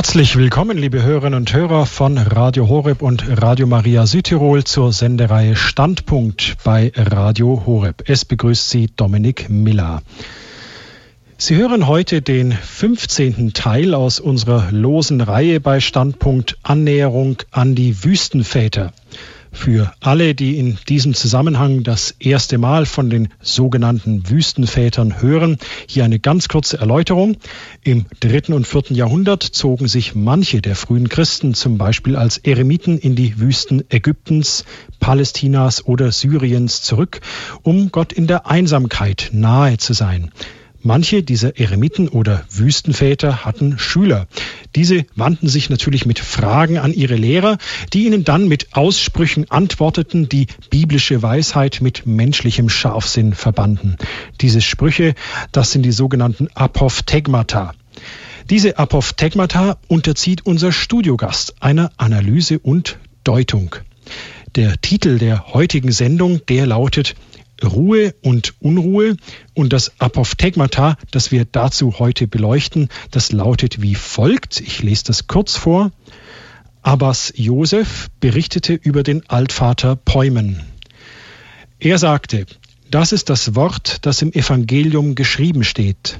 Herzlich willkommen, liebe Hörerinnen und Hörer von Radio Horeb und Radio Maria Südtirol zur Sendereihe Standpunkt bei Radio Horeb. Es begrüßt Sie Dominik Miller. Sie hören heute den 15. Teil aus unserer losen Reihe bei Standpunkt Annäherung an die Wüstenväter. Für alle, die in diesem Zusammenhang das erste Mal von den sogenannten Wüstenvätern hören, hier eine ganz kurze Erläuterung. Im dritten und vierten Jahrhundert zogen sich manche der frühen Christen zum Beispiel als Eremiten in die Wüsten Ägyptens, Palästinas oder Syriens zurück, um Gott in der Einsamkeit nahe zu sein. Manche dieser Eremiten oder Wüstenväter hatten Schüler. Diese wandten sich natürlich mit Fragen an ihre Lehrer, die ihnen dann mit Aussprüchen antworteten, die biblische Weisheit mit menschlichem Scharfsinn verbanden. Diese Sprüche, das sind die sogenannten Apophthegmata. Diese Apophthegmata unterzieht unser Studiogast einer Analyse und Deutung. Der Titel der heutigen Sendung, der lautet Ruhe und Unruhe. Und das Apophthegmata, das wir dazu heute beleuchten, das lautet wie folgt. Ich lese das kurz vor. Abbas Josef berichtete über den Altvater Peumen. Er sagte, das ist das Wort, das im Evangelium geschrieben steht.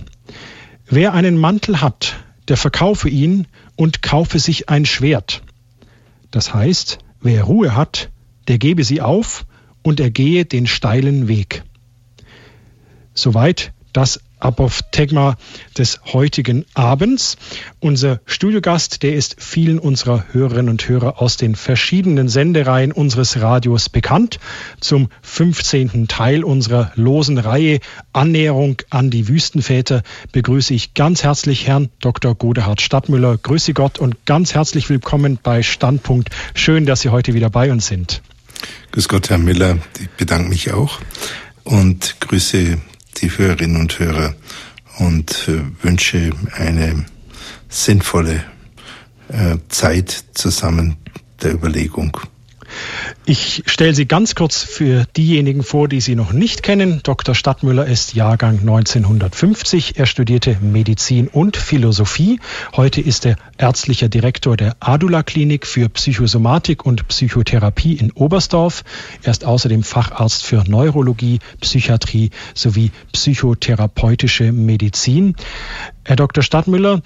Wer einen Mantel hat, der verkaufe ihn und kaufe sich ein Schwert. Das heißt, wer Ruhe hat, der gebe sie auf und er gehe den steilen Weg. Soweit das Apophthegma des heutigen Abends. Unser Studiogast, der ist vielen unserer Hörerinnen und Hörer aus den verschiedenen Sendereien unseres Radios bekannt. Zum 15. Teil unserer losen Reihe Annäherung an die Wüstenväter begrüße ich ganz herzlich Herrn Dr. Godehard Stadtmüller. Grüße Gott und ganz herzlich willkommen bei Standpunkt. Schön, dass Sie heute wieder bei uns sind. Grüß Gott, Herr Miller. Ich bedanke mich auch und grüße die Hörerinnen und Hörer und äh, wünsche eine sinnvolle äh, Zeit zusammen der Überlegung. Ich stelle Sie ganz kurz für diejenigen vor, die Sie noch nicht kennen. Dr. Stadtmüller ist Jahrgang 1950. Er studierte Medizin und Philosophie. Heute ist er ärztlicher Direktor der Adula Klinik für Psychosomatik und Psychotherapie in Oberstdorf. Er ist außerdem Facharzt für Neurologie, Psychiatrie sowie psychotherapeutische Medizin. Herr Dr. Stadtmüller,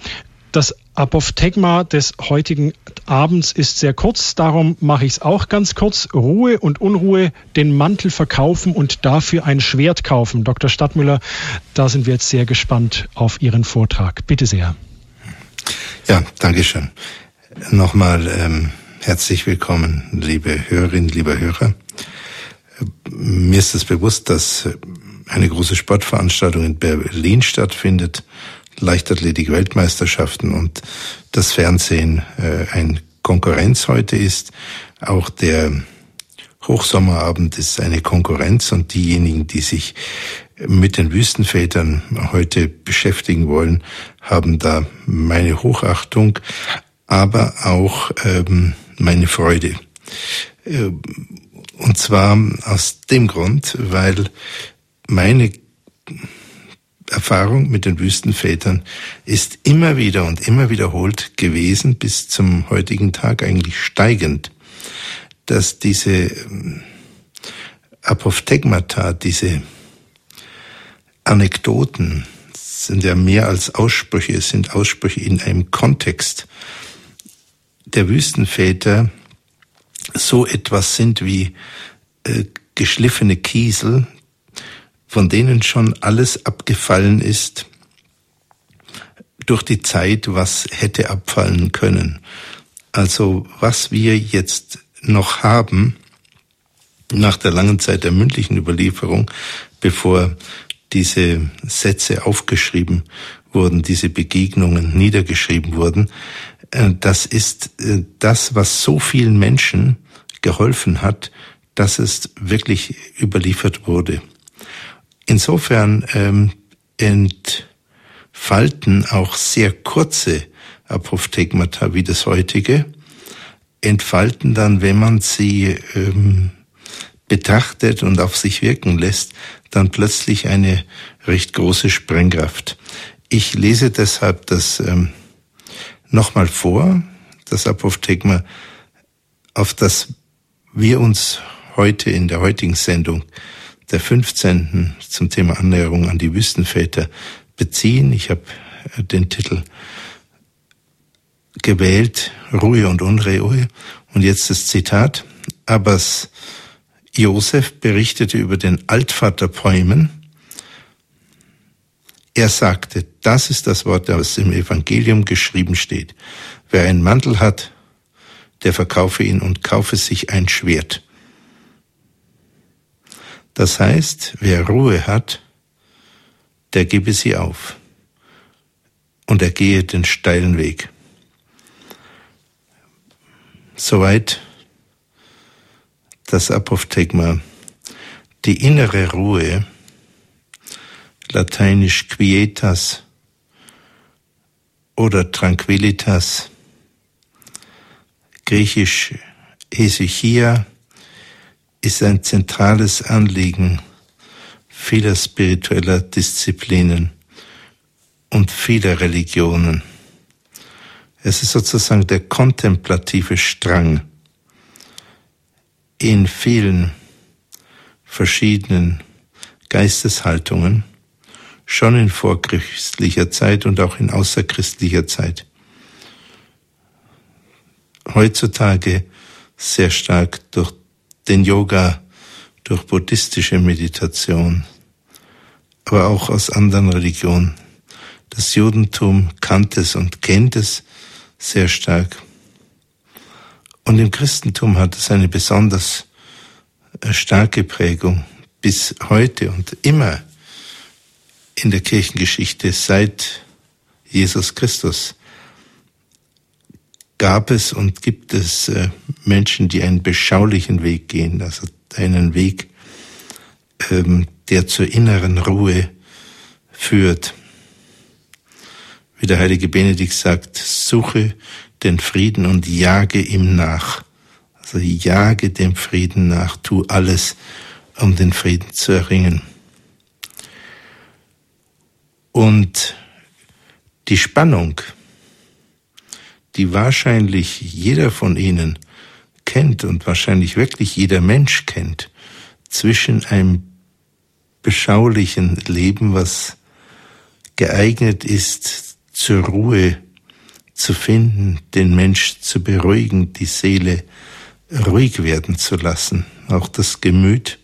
das Apophthegma des heutigen Abends ist sehr kurz, darum mache ich es auch ganz kurz. Ruhe und Unruhe, den Mantel verkaufen und dafür ein Schwert kaufen. Dr. Stadtmüller, da sind wir jetzt sehr gespannt auf Ihren Vortrag. Bitte sehr. Ja, danke schön. Nochmal ähm, herzlich willkommen, liebe Hörerinnen, liebe Hörer. Mir ist es bewusst, dass eine große Sportveranstaltung in Berlin stattfindet Leichtathletik-Weltmeisterschaften und das Fernsehen äh, ein Konkurrenz heute ist. Auch der Hochsommerabend ist eine Konkurrenz und diejenigen, die sich mit den Wüstenvätern heute beschäftigen wollen, haben da meine Hochachtung, aber auch ähm, meine Freude. Äh, und zwar aus dem Grund, weil meine Erfahrung mit den Wüstenvätern ist immer wieder und immer wiederholt gewesen, bis zum heutigen Tag eigentlich steigend, dass diese ähm, Apophthegmata, diese Anekdoten, sind ja mehr als Aussprüche, es sind Aussprüche in einem Kontext der Wüstenväter so etwas sind wie äh, geschliffene Kiesel, von denen schon alles abgefallen ist durch die Zeit, was hätte abfallen können. Also was wir jetzt noch haben, nach der langen Zeit der mündlichen Überlieferung, bevor diese Sätze aufgeschrieben wurden, diese Begegnungen niedergeschrieben wurden, äh, das ist äh, das, was so vielen Menschen geholfen hat, dass es wirklich überliefert wurde. Insofern ähm, entfalten auch sehr kurze Apophthegmata wie das heutige, entfalten dann, wenn man sie ähm, betrachtet und auf sich wirken lässt, dann plötzlich eine recht große Sprengkraft. Ich lese deshalb das ähm, nochmal vor, das Apophthegma, auf das wir uns heute in der heutigen Sendung der 15. zum Thema Annäherung an die Wüstenväter beziehen. Ich habe äh, den Titel gewählt, Ruhe und Unruhe. Und jetzt das Zitat. Abbas Josef berichtete über den Altvater Päumen. Er sagte, das ist das Wort, das im Evangelium geschrieben steht. Wer einen Mantel hat, der verkaufe ihn und kaufe sich ein Schwert. Das heißt, wer Ruhe hat, der gebe sie auf und er gehe den steilen Weg. Soweit das Apophthegma. Die innere Ruhe, lateinisch quietas oder tranquillitas, griechisch Hesychia, ist ein zentrales Anliegen vieler spiritueller Disziplinen und vieler Religionen. Es ist sozusagen der kontemplative Strang in vielen verschiedenen Geisteshaltungen, schon in vorchristlicher Zeit und auch in außerchristlicher Zeit. Heutzutage sehr stark durch den Yoga, durch buddhistische Meditation, aber auch aus anderen Religionen. Das Judentum kannte es und kennt es sehr stark. Und im Christentum hat es eine besonders äh, starke Prägung bis heute und immer in der Kirchengeschichte seit Jesus Christus gab es und gibt es äh, Menschen, die einen beschaulichen Weg gehen, also einen Weg, ähm, der zur inneren Ruhe führt. Wie der heilige Benedikt sagt, suche den Frieden und jage ihm nach. Also jage dem Frieden nach, tu alles, um den Frieden zu erringen. Und die Spannung, die wahrscheinlich jeder von Ihnen kennt und wahrscheinlich wirklich jeder Mensch kennt, zwischen einem beschaulichen Leben, was geeignet ist, zur Ruhe zu finden, den Mensch zu beruhigen, die Seele ruhig werden zu lassen, auch das Gemüt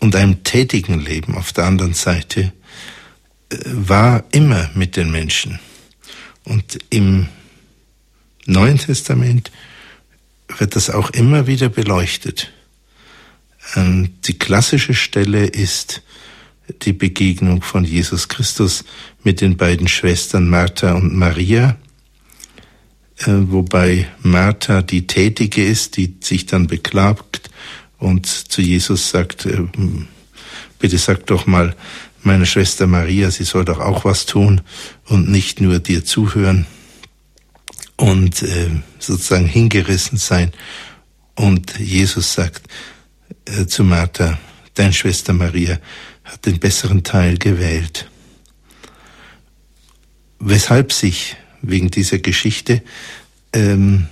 und einem tätigen Leben auf der anderen Seite äh, war immer mit den Menschen. Und im Neuen Testament wird das auch immer wieder beleuchtet. Ähm, die klassische Stelle ist die Begegnung von Jesus Christus mit den beiden Schwestern Martha und Maria, äh, wobei Martha die Tätige ist, die sich dann beklagt und zu Jesus sagt, äh, bitte sag doch mal meiner Schwester Maria, sie soll doch auch was tun und nicht nur dir zuhören und äh, sozusagen hingerissen sein. Und Jesus sagt zu Martha, deine Schwester Maria hat den besseren Teil gewählt. Weshalb sich wegen dieser Geschichte ähm,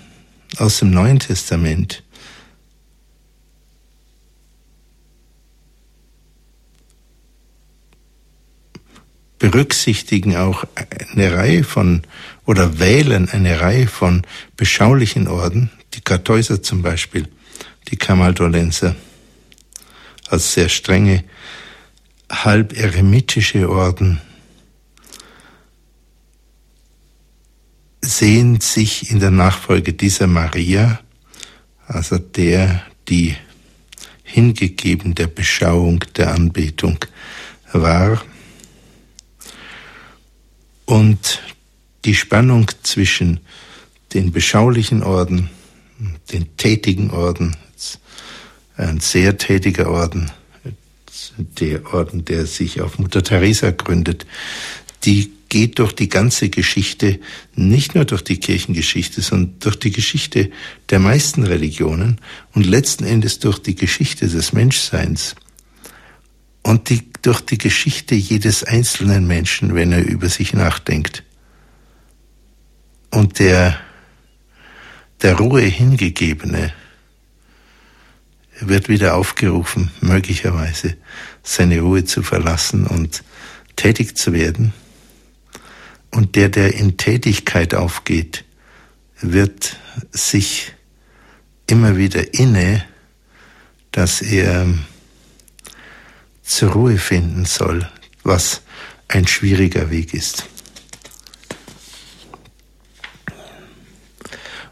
aus dem Neuen Testament. Berücksichtigen auch eine Reihe von oder wählen eine Reihe von beschaulichen Orden, die Kartäuser zum Beispiel, die Kamaldolenser, als sehr strenge, halb eremitische Orden, sehen sich in der Nachfolge dieser Maria, also der, die hingegeben der Beschauung, der Anbetung war. Und die Spannung zwischen den beschaulichen Orden, den tätigen Orden, ein sehr tätiger Orden, der Orden, der sich auf Mutter Teresa gründet, die geht durch die ganze Geschichte, nicht nur durch die Kirchengeschichte, sondern durch die Geschichte der meisten Religionen und letzten Endes durch die Geschichte des Menschseins und die, durch die Geschichte jedes einzelnen Menschen, wenn er über sich nachdenkt. Und der, der Ruhe hingegebene wird wieder aufgerufen, möglicherweise seine Ruhe zu verlassen und tätig zu werden. Und der, der in Tätigkeit aufgeht, wird sich immer wieder inne, dass er zur Ruhe finden soll, was ein schwieriger Weg ist.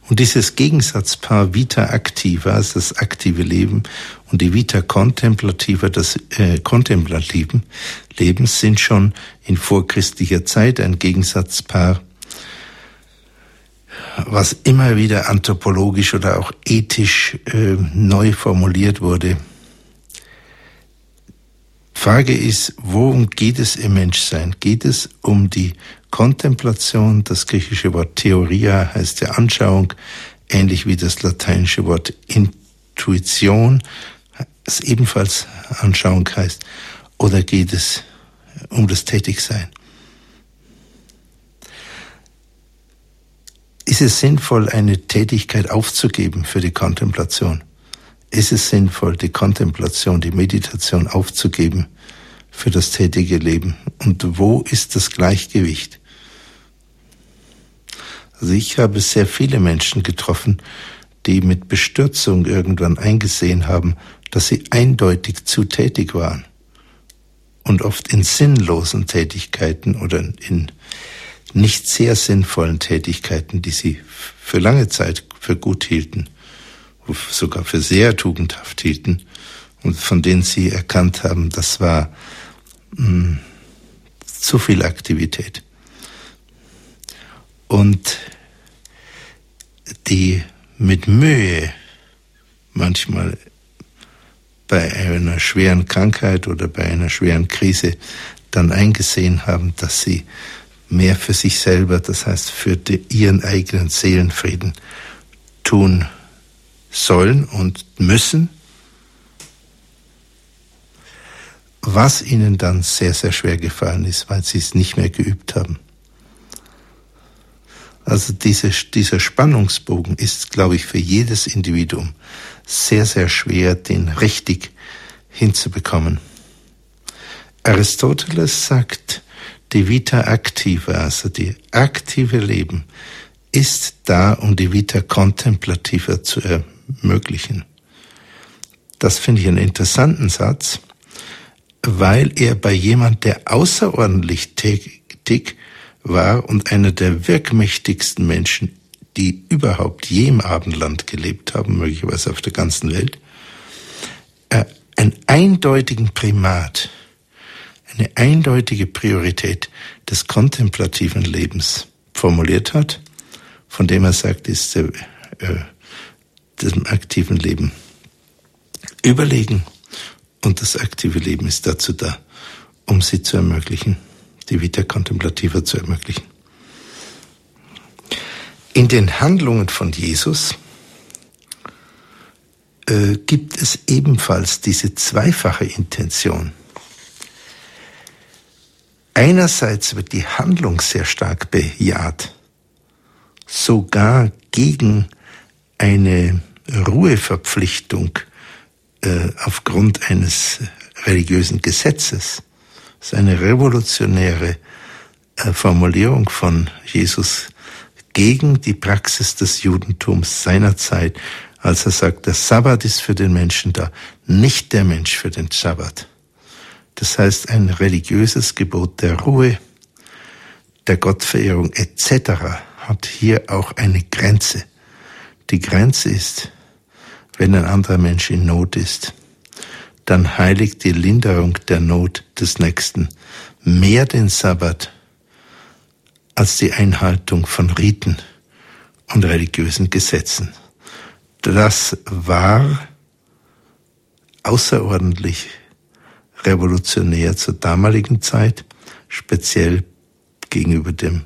Und dieses Gegensatzpaar Vita activa, also das aktive Leben, und die Vita contemplativa, das äh, kontemplativen Lebens, sind schon in vorchristlicher Zeit ein Gegensatzpaar, was immer wieder anthropologisch oder auch ethisch äh, neu formuliert wurde. Frage ist, worum geht es im Menschsein? Geht es um die Kontemplation? Das griechische Wort Theoria heißt ja Anschauung, ähnlich wie das lateinische Wort Intuition, das ebenfalls Anschauung heißt. Oder geht es um das Tätigsein? Ist es sinnvoll, eine Tätigkeit aufzugeben für die Kontemplation? Ist es sinnvoll, die Kontemplation, die Meditation aufzugeben für das tätige Leben? Und wo ist das Gleichgewicht? Also ich habe sehr viele Menschen getroffen, die mit Bestürzung irgendwann eingesehen haben, dass sie eindeutig zu tätig waren und oft in sinnlosen Tätigkeiten oder in nicht sehr sinnvollen Tätigkeiten, die sie für lange Zeit für gut hielten, sogar für sehr tugendhaft hielten und von denen sie erkannt haben, das war mh, zu viel Aktivität. Und die mit Mühe manchmal bei einer schweren Krankheit oder bei einer schweren Krise dann eingesehen haben, dass sie mehr für sich selber, das heißt für die, ihren eigenen Seelenfrieden tun sollen und müssen, was ihnen dann sehr, sehr schwer gefallen ist, weil sie es nicht mehr geübt haben. Also diese, dieser Spannungsbogen ist, glaube ich, für jedes Individuum sehr, sehr schwer, den richtig hinzubekommen. Aristoteles sagt, die Vita activa, also die aktive Leben, ist da, um die Vita contemplativa zu ermöglichen. Das finde ich einen interessanten Satz, weil er bei jemand, der außerordentlich tätig war und einer der wirkmächtigsten Menschen, die überhaupt je im Abendland gelebt haben, möglicherweise auf der ganzen Welt, äh, einen eindeutigen Primat eine eindeutige Priorität des kontemplativen Lebens formuliert hat, von dem er sagt, ist der, äh, dem aktiven Leben überlegen und das aktive Leben ist dazu da, um sie zu ermöglichen, die Vita Contemplativa zu ermöglichen. In den Handlungen von Jesus äh, gibt es ebenfalls diese zweifache Intention. Einerseits wird die Handlung sehr stark bejaht, sogar gegen eine Ruheverpflichtung äh, aufgrund eines religiösen Gesetzes. Das ist eine revolutionäre äh, Formulierung von Jesus gegen die Praxis des Judentums seiner Zeit, als er sagt, der Sabbat ist für den Menschen da, nicht der Mensch für den Sabbat. Das heißt, ein religiöses Gebot der Ruhe, der Gottverehrung etc. hat hier auch eine Grenze. Die Grenze ist, wenn ein anderer Mensch in Not ist, dann heiligt die Linderung der Not des Nächsten mehr den Sabbat als die Einhaltung von Riten und religiösen Gesetzen. Das war außerordentlich revolutionär zur damaligen Zeit, speziell gegenüber den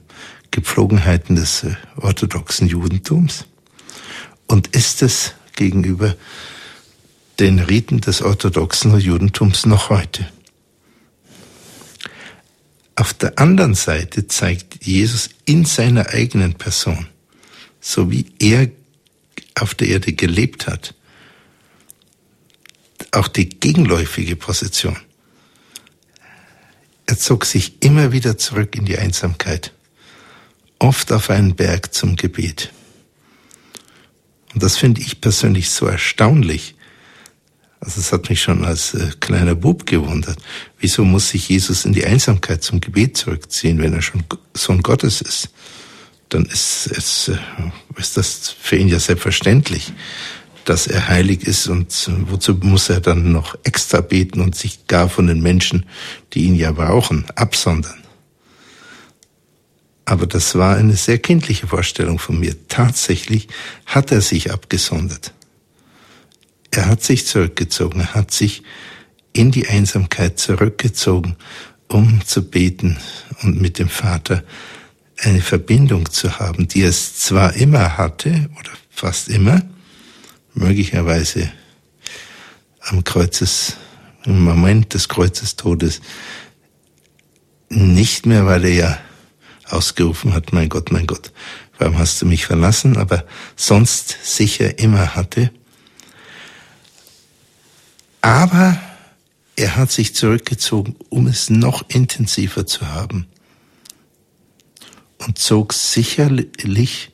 Gepflogenheiten des orthodoxen Judentums und ist es gegenüber den Riten des orthodoxen Judentums noch heute. Auf der anderen Seite zeigt Jesus in seiner eigenen Person, so wie er auf der Erde gelebt hat, auch die gegenläufige Position. Er zog sich immer wieder zurück in die Einsamkeit, oft auf einen Berg zum Gebet. Und das finde ich persönlich so erstaunlich. Also es hat mich schon als äh, kleiner Bub gewundert. Wieso muss sich Jesus in die Einsamkeit zum Gebet zurückziehen, wenn er schon Sohn Gottes ist? Dann ist, es, äh, ist das für ihn ja selbstverständlich, dass er heilig ist und äh, wozu muss er dann noch extra beten und sich gar von den Menschen, die ihn ja brauchen, absondern? Aber das war eine sehr kindliche Vorstellung von mir. Tatsächlich hat er sich abgesondert. Er hat sich zurückgezogen, er hat sich in die Einsamkeit zurückgezogen, um zu beten und mit dem Vater eine Verbindung zu haben, die es zwar immer hatte, oder fast immer, möglicherweise am Kreuzes, im Moment des Kreuzestodes, nicht mehr, weil er ja ausgerufen hat, mein Gott, mein Gott, warum hast du mich verlassen, aber sonst sicher immer hatte. Aber er hat sich zurückgezogen, um es noch intensiver zu haben und zog sicherlich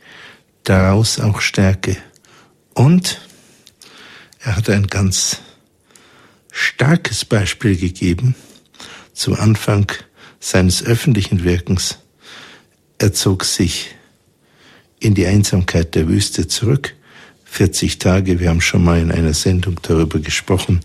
daraus auch Stärke. Und er hat ein ganz starkes Beispiel gegeben zum Anfang seines öffentlichen Wirkens. Er zog sich in die Einsamkeit der Wüste zurück. 40 Tage, wir haben schon mal in einer Sendung darüber gesprochen.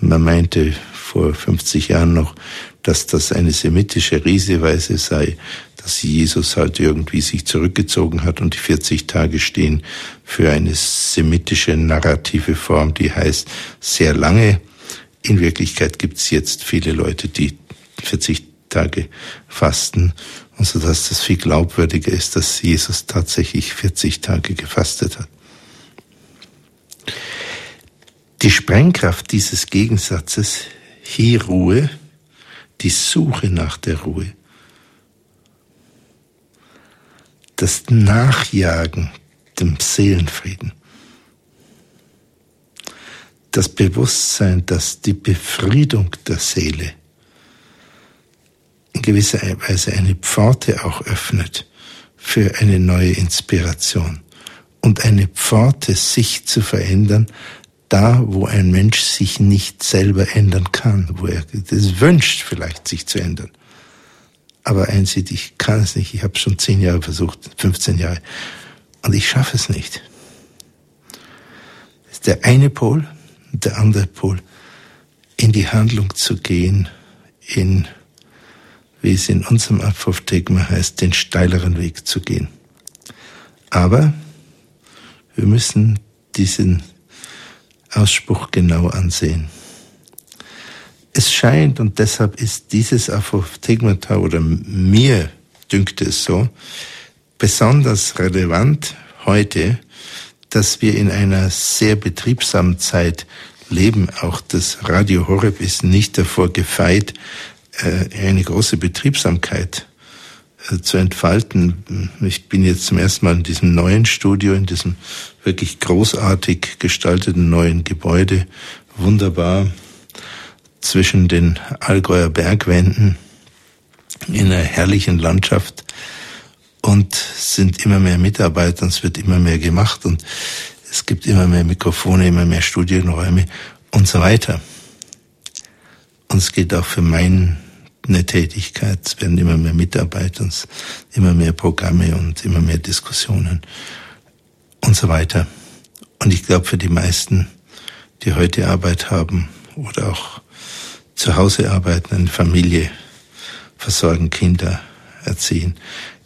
Man meinte vor 50 Jahren noch, dass das eine semitische Rieseweise sei, dass Jesus halt irgendwie sich zurückgezogen hat und die 40 Tage stehen für eine semitische narrative Form, die heißt sehr lange. In Wirklichkeit gibt es jetzt viele Leute, die 40 Tage fasten und so dass das viel glaubwürdiger ist, dass Jesus tatsächlich 40 Tage gefastet hat. Die Sprengkraft dieses Gegensatzes, hier Ruhe, die Suche nach der Ruhe, das Nachjagen dem Seelenfrieden, das Bewusstsein, dass die Befriedung der Seele in gewisser Weise eine Pforte auch öffnet für eine neue Inspiration und eine Pforte, sich zu verändern, da, wo ein Mensch sich nicht selber ändern kann, wo er es wünscht, vielleicht sich zu ändern. Aber einsieht, ich kann es nicht. Ich habe schon zehn Jahre versucht, 15 Jahre, und ich schaffe es nicht. Das ist der eine Pol der andere Pol, in die Handlung zu gehen, in wie es in unserem Apophthegma heißt, den steileren Weg zu gehen. Aber wir müssen diesen Ausspruch genau ansehen. Es scheint, und deshalb ist dieses Apophthegmata, oder mir dünkt es so, besonders relevant heute, dass wir in einer sehr betriebsamen Zeit leben. Auch das Radio Horeb ist nicht davor gefeit, eine große Betriebsamkeit äh, zu entfalten. Ich bin jetzt zum ersten Mal in diesem neuen Studio, in diesem wirklich großartig gestalteten neuen Gebäude, wunderbar zwischen den Allgäuer Bergwänden in einer herrlichen Landschaft und sind immer mehr Mitarbeiter, es wird immer mehr gemacht und es gibt immer mehr Mikrofone, immer mehr Studienräume und so weiter. Und es geht auch für meinen eine Tätigkeit. Es werden immer mehr Mitarbeiter, immer mehr Programme und immer mehr Diskussionen und so weiter. Und ich glaube, für die meisten, die heute Arbeit haben oder auch zu Hause arbeiten, eine Familie versorgen, Kinder erziehen,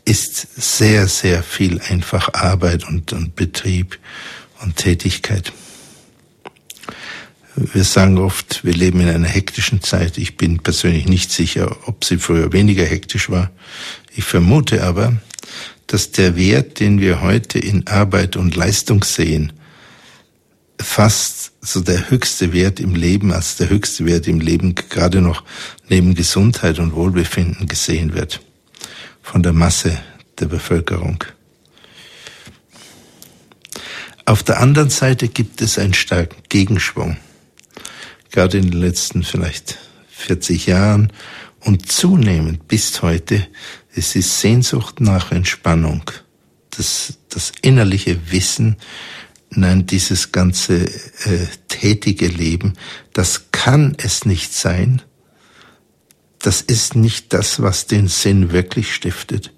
ist sehr, sehr viel einfach Arbeit und, und Betrieb und Tätigkeit. Wir sagen oft, wir leben in einer hektischen Zeit. Ich bin persönlich nicht sicher, ob sie früher weniger hektisch war. Ich vermute aber, dass der Wert, den wir heute in Arbeit und Leistung sehen, fast so der höchste Wert im Leben, als der höchste Wert im Leben gerade noch neben Gesundheit und Wohlbefinden gesehen wird von der Masse der Bevölkerung. Auf der anderen Seite gibt es einen starken Gegenschwung. Gerade in den letzten vielleicht 40 Jahren und zunehmend bis heute ist die Sehnsucht nach Entspannung, das, das innerliche Wissen, nein, dieses ganze äh, tätige Leben, das kann es nicht sein. Das ist nicht das, was den Sinn wirklich stiftet.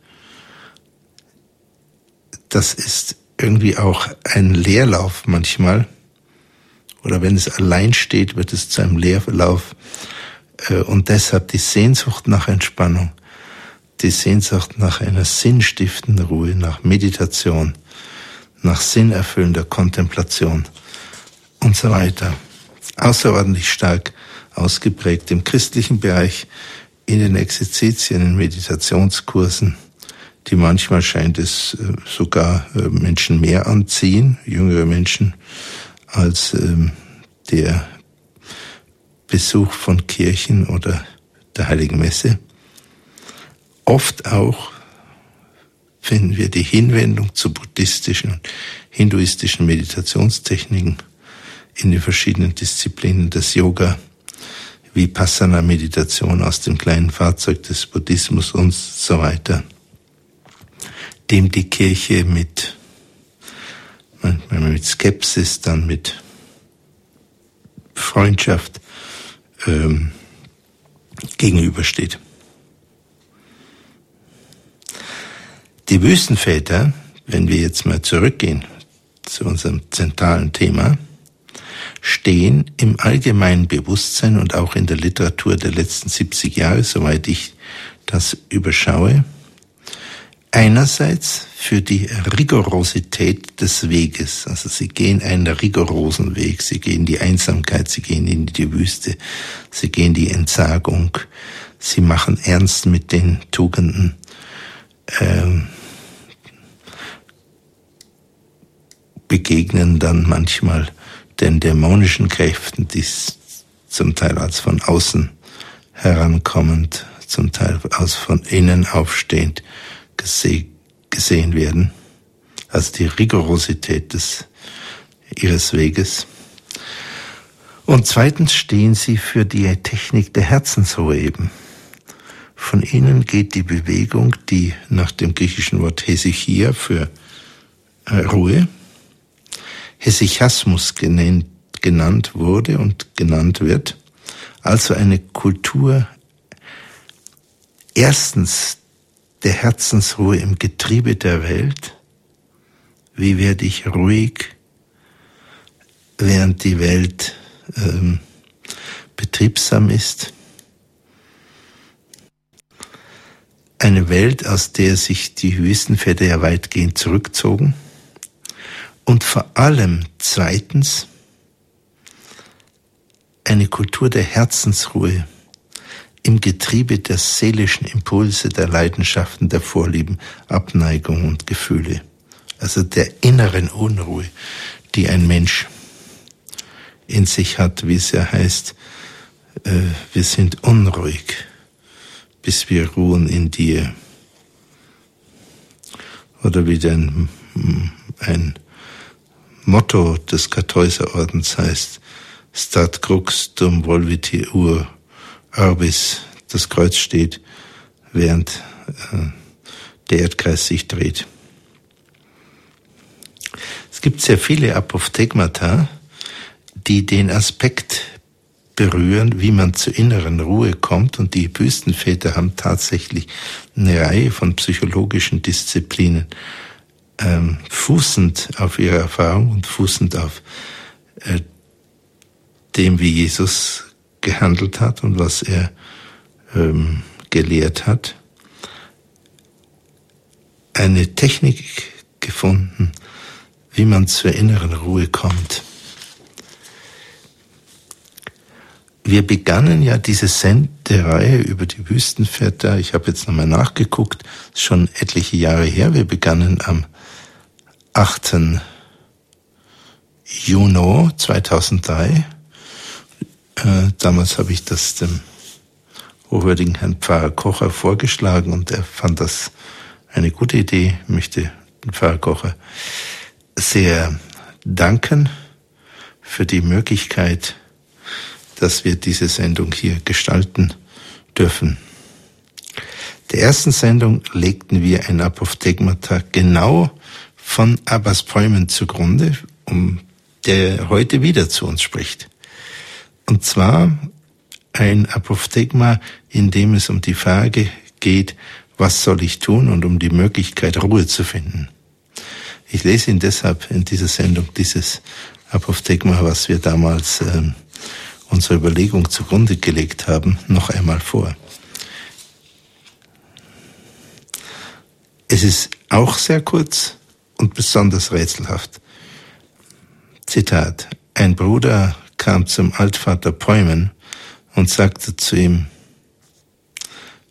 Das ist irgendwie auch ein Leerlauf manchmal. Oder wenn es allein steht, wird es zu einem Leerlauf. Äh, und deshalb die Sehnsucht nach Entspannung, die Sehnsucht nach einer sinnstiftenden Ruhe, nach Meditation, nach sinnerfüllender Kontemplation und so weiter. Außerordentlich stark ausgeprägt im christlichen Bereich, in den Exerzitien, in Meditationskursen, die manchmal scheint es äh, sogar äh, Menschen mehr anziehen, jüngere Menschen, als ähm, der Besuch von Kirchen oder der Heiligen Messe. Oft auch finden wir die Hinwendung zu buddhistischen und hinduistischen Meditationstechniken in den verschiedenen Disziplinen des Yoga, Vipassana-Meditation aus dem kleinen Fahrzeug des Buddhismus und so weiter dem die Kirche mit, manchmal mit Skepsis, dann mit Freundschaft ähm, gegenübersteht. Die Wüstenväter, wenn wir jetzt mal zurückgehen zu unserem zentralen Thema, stehen im allgemeinen Bewusstsein und auch in der Literatur der letzten 70 Jahre, soweit ich das überschaue, einerseits für die Rigorosität des Weges. Also sie gehen einen rigorosen Weg, sie gehen die Einsamkeit, sie gehen in die Wüste, sie gehen die Entsagung, sie machen ernst mit den Tugenden. Ähm, begegnen dann manchmal den dämonischen Kräften, die zum Teil als von außen herankommend, zum Teil aus von innen aufstehend gesehen werden, also die Rigorosität des, ihres Weges. Und zweitens stehen sie für die Technik der Herzensruhe eben. Von ihnen geht die Bewegung, die nach dem griechischen Wort Hesychia für äh, Ruhe, Hesychasmus genannt, genannt wurde und genannt wird, also eine Kultur erstens der Herzensruhe im Getriebe der Welt? Wie werde ich ruhig, während die Welt ähm, betriebsam ist? Eine Welt, aus der sich die Wüstenväter ja weitgehend zurückzogen. Und vor allem zweitens eine Kultur der Herzensruhe im Getriebe der seelischen Impulse, der Leidenschaften, der Vorlieben, Abneigung und Gefühle. Also der inneren Unruhe, die ein Mensch in sich hat, wie es ja heißt, äh, wir sind unruhig, bis wir ruhen in dir. Oder wie ein, ein Motto des Kartäuserordens heißt, Stat crux dum volviti ur Orbis das Kreuz steht, während äh, der Erdkreis sich dreht. Es gibt sehr viele Apophthegmata, die den Aspekt berühren, wie man zur inneren Ruhe kommt. Und die Wüstenväter haben tatsächlich eine Reihe von psychologischen Disziplinen, ähm, fußend auf ihrer Erfahrung und fußend auf äh, dem, wie Jesus gehandelt hat und was er ähm, gelehrt hat, eine Technik gefunden, wie man zur inneren Ruhe kommt. Wir begannen ja diese Sendereihe über die Wüstenväter, ich habe jetzt nochmal nachgeguckt, schon etliche Jahre her, wir begannen am 8. Juno 2003. Äh, damals habe ich das dem hochwürdigen Herrn Pfarrer Kocher vorgeschlagen und er fand das eine gute Idee, möchte den Pfarrer Kocher sehr danken für die Möglichkeit, dass wir diese Sendung hier gestalten dürfen. Der ersten Sendung legten wir ein Apophthegmata genau von Abbas Päumen zugrunde, um der heute wieder zu uns spricht. Und zwar ein Apophthegma, in dem es um die Frage geht, was soll ich tun und um die Möglichkeit, Ruhe zu finden. Ich lese Ihnen deshalb in dieser Sendung dieses Apophthegma, was wir damals äh, unserer Überlegung zugrunde gelegt haben, noch einmal vor. Es ist auch sehr kurz und besonders rätselhaft. Zitat. Ein Bruder kam zum Altvater Päumen und sagte zu ihm,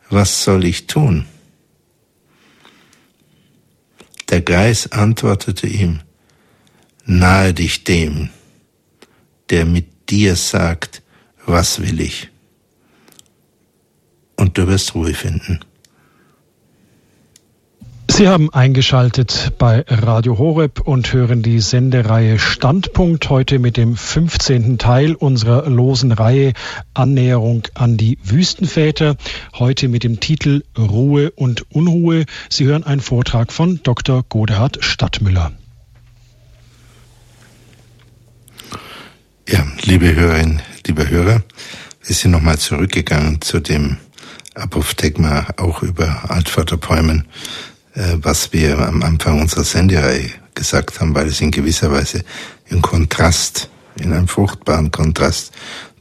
was soll ich tun? Der Geist antwortete ihm, nahe dich dem, der mit dir sagt, was will ich? Und du wirst Ruhe finden. Sie haben eingeschaltet bei Radio Horeb und hören die Sendereihe Standpunkt heute mit dem 15. Teil unserer losen Reihe Annäherung an die Wüstenväter. Heute mit dem Titel Ruhe und Unruhe. Sie hören einen Vortrag von Dr. Godehard Stadtmüller. Ja, liebe Hörerinnen, liebe Hörer, wir sind nochmal zurückgegangen zu dem Apophthegma auch über Altvater Päumen was wir am Anfang unserer Sendereihe gesagt haben, weil es in gewisser Weise in Kontrast, in einem fruchtbaren Kontrast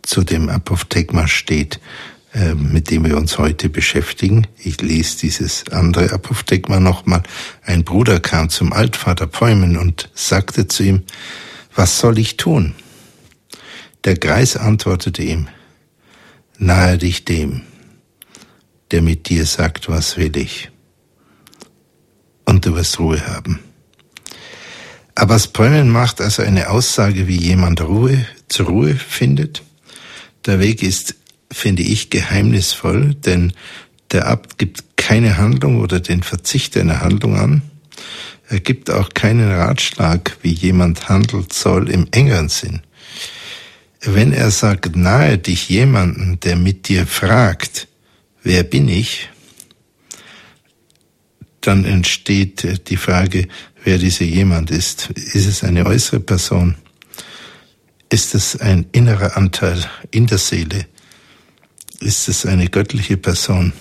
zu dem Apophthegma steht, äh, mit dem wir uns heute beschäftigen. Ich lese dieses andere Apophthegma nochmal. Ein Bruder kam zum Altvater Päumen und sagte zu ihm, was soll ich tun? Der Greis antwortete ihm, nahe dich dem, der mit dir sagt, was will ich und du wirst Ruhe haben. Aber Bräunen macht also eine Aussage, wie jemand Ruhe zur Ruhe findet. Der Weg ist, finde ich, geheimnisvoll, denn der Abt gibt keine Handlung oder den Verzicht einer Handlung an. Er gibt auch keinen Ratschlag, wie jemand handelt soll im engeren Sinn. Wenn er sagt, nahe dich jemanden, der mit dir fragt, wer bin ich, dann entsteht äh, die Frage, wer dieser jemand ist. Ist es eine äußere Person? Ist es ein innerer Anteil in der Seele? Ist es eine göttliche Person?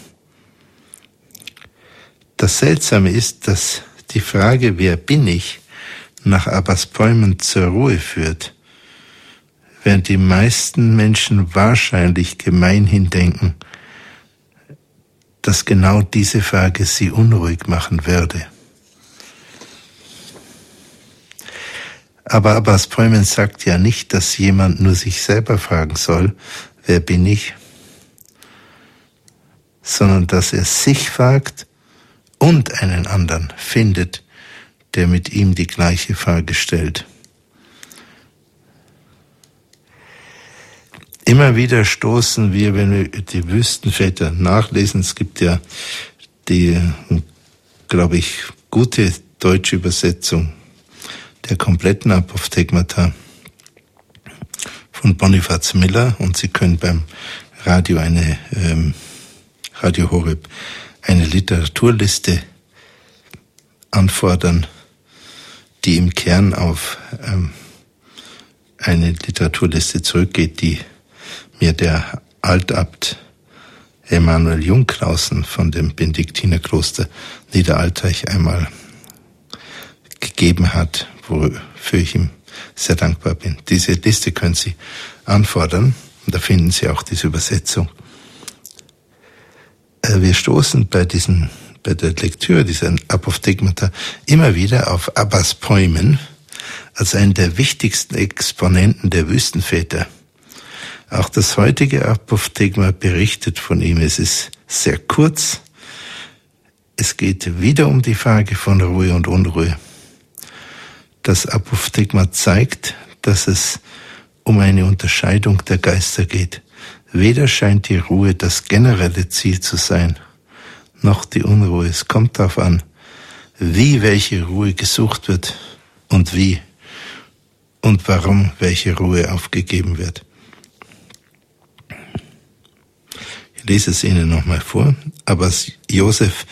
Das Seltsame ist, dass die Frage, wer bin ich, nach Abbas Bäumen zur Ruhe führt, während die meisten Menschen wahrscheinlich gemeinhin denken, dass genau diese Frage sie unruhig machen werde. Aber Abbas Bäumen sagt ja nicht, dass jemand nur sich selber fragen soll, wer bin ich, sondern dass er sich fragt und einen anderen findet, der mit ihm die gleiche Frage stellt. Immer wieder stoßen wir, wenn wir die Wüstenväter nachlesen, es gibt ja die, glaube ich, gute deutsche Übersetzung der kompletten Apophthegmata von Bonifaz Miller und Sie können beim Radio eine ähm, Radio Horeb eine Literaturliste anfordern, die im Kern auf ähm, eine Literaturliste zurückgeht, die mir der Altabt Emanuel Jungklausen von dem Benediktinerkloster Niederalteich einmal gegeben hat, wofür ich ihm sehr dankbar bin. Diese Liste können Sie anfordern und da finden Sie auch diese Übersetzung. Äh, wir stoßen bei diesen, bei der Lektüre dieser Apophthegmata immer wieder auf Abbas Päumen als einen der wichtigsten Exponenten der Wüstenväter auch das heutige Apophthegma berichtet von ihm. Es ist sehr kurz. Es geht wieder um die Frage von Ruhe und Unruhe. Das Apophthegma zeigt, dass es um eine Unterscheidung der Geister geht. Weder scheint die Ruhe das generelle Ziel zu sein, noch die Unruhe. Es kommt darauf an, wie welche Ruhe gesucht wird und wie und warum welche Ruhe aufgegeben wird. Ich lese es Ihnen nochmal vor. Aber Josef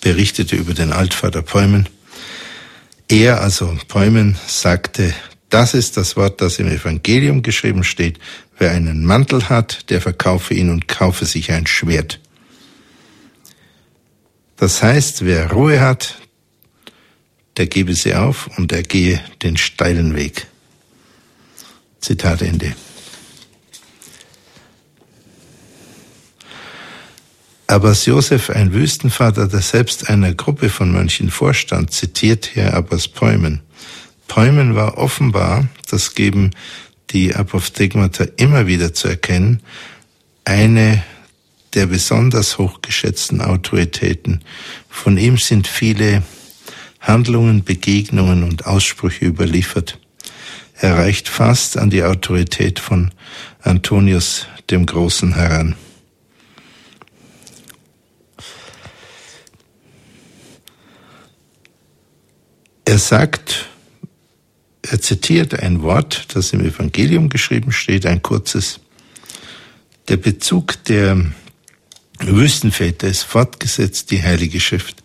berichtete über den Altvater Päumen. Er, also Päumen, sagte, das ist das Wort, das im Evangelium geschrieben steht. Wer einen Mantel hat, der verkaufe ihn und kaufe sich ein Schwert. Das heißt, wer Ruhe hat, der gebe sie auf und er gehe den steilen Weg. Zitat Ende. Abbas Josef, ein Wüstenvater, der selbst einer Gruppe von Mönchen vorstand, zitiert hier Abbas Päumen. Päumen war offenbar, das geben die Apophthegmata immer wieder zu erkennen, eine der besonders hochgeschätzten Autoritäten. Von ihm sind viele Handlungen, Begegnungen und Aussprüche überliefert. Er reicht fast an die Autorität von Antonius dem Großen heran. Er sagt, er zitiert ein Wort, das im Evangelium geschrieben steht, ein kurzes. Der Bezug der Wüstenväter ist fortgesetzt die Heilige Schrift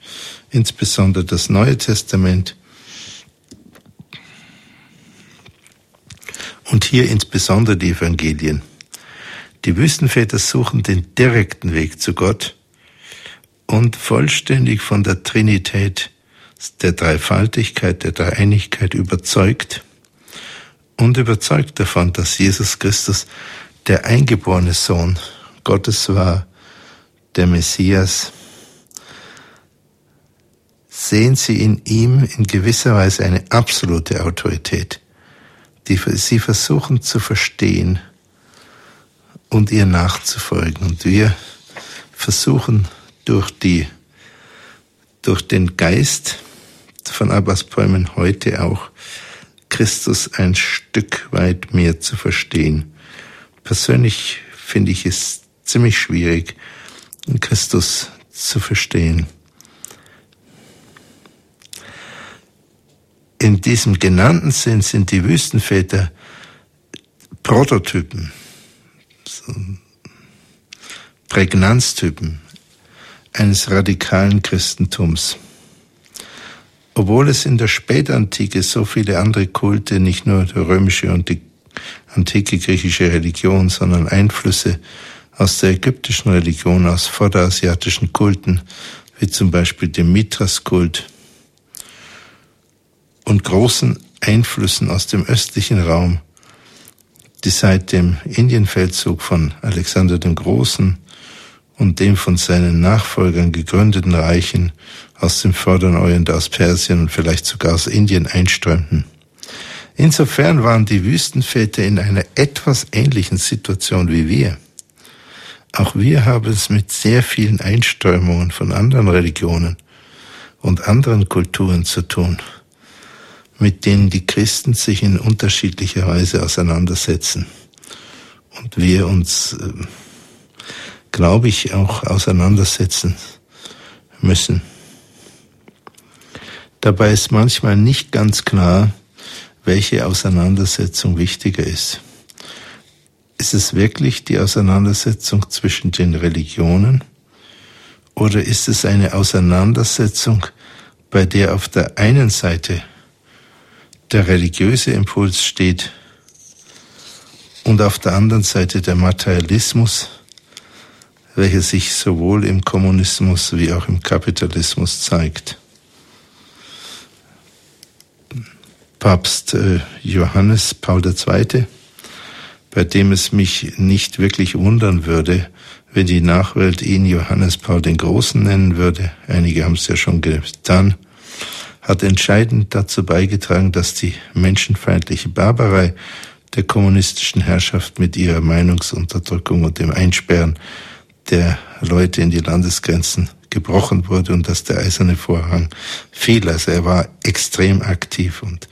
insbesondere das Neue Testament und hier insbesondere die Evangelien. Die Wüstenväter suchen den direkten Weg zu Gott und vollständig von der Trinität, der Dreifaltigkeit, der Dreieinigkeit überzeugt und überzeugt davon, dass Jesus Christus der eingeborene Sohn Gottes war, der Messias, sehen Sie in ihm in gewisser Weise eine absolute Autorität, die Sie versuchen zu verstehen und ihr nachzufolgen. Und wir versuchen durch die, durch den Geist von Abbas Bäumen heute auch Christus ein Stück weit mehr zu verstehen. Persönlich finde ich es ziemlich schwierig, Christus zu verstehen. in diesem genannten Sinn sind die Wüstenväter Prototypen, so Prägnanztypen eines radikalen Christentums. Obwohl es in der Spätantike so viele andere Kulte, nicht nur die römische und die antike griechische Religion, sondern Einflüsse aus der ägyptischen Religion, aus vorderasiatischen Kulten, wie zum Beispiel dem Mithras-Kult, und großen Einflüssen aus dem östlichen Raum, die seit dem Indienfeldzug von Alexander dem Großen und dem von seinen Nachfolgern gegründeten Reichen aus dem Vorderen Orient, aus Persien und vielleicht sogar aus Indien einströmten. Insofern waren die Wüstenväter in einer etwas ähnlichen Situation wie wir. Auch wir haben es mit sehr vielen Einströmungen von anderen Religionen und anderen Kulturen zu tun mit denen die Christen sich in unterschiedlicher Weise auseinandersetzen. Und wir uns, äh, glaube ich, auch auseinandersetzen müssen. Dabei ist manchmal nicht ganz klar, welche Auseinandersetzung wichtiger ist. Ist es wirklich die Auseinandersetzung zwischen den Religionen oder ist es eine Auseinandersetzung, bei der auf der einen Seite der religiöse Impuls steht und auf der anderen Seite der Materialismus, welcher sich sowohl im Kommunismus wie auch im Kapitalismus zeigt. Papst äh, Johannes Paul II., bei dem es mich nicht wirklich wundern würde, wenn die Nachwelt ihn Johannes Paul den Großen nennen würde, einige haben es ja schon getan, hat entscheidend dazu beigetragen, dass die menschenfeindliche Barbarei der kommunistischen Herrschaft mit ihrer Meinungsunterdrückung und dem Einsperren der Leute in die Landesgrenzen gebrochen wurde und dass der eiserne Vorhang fiel. Also er war extrem aktiv und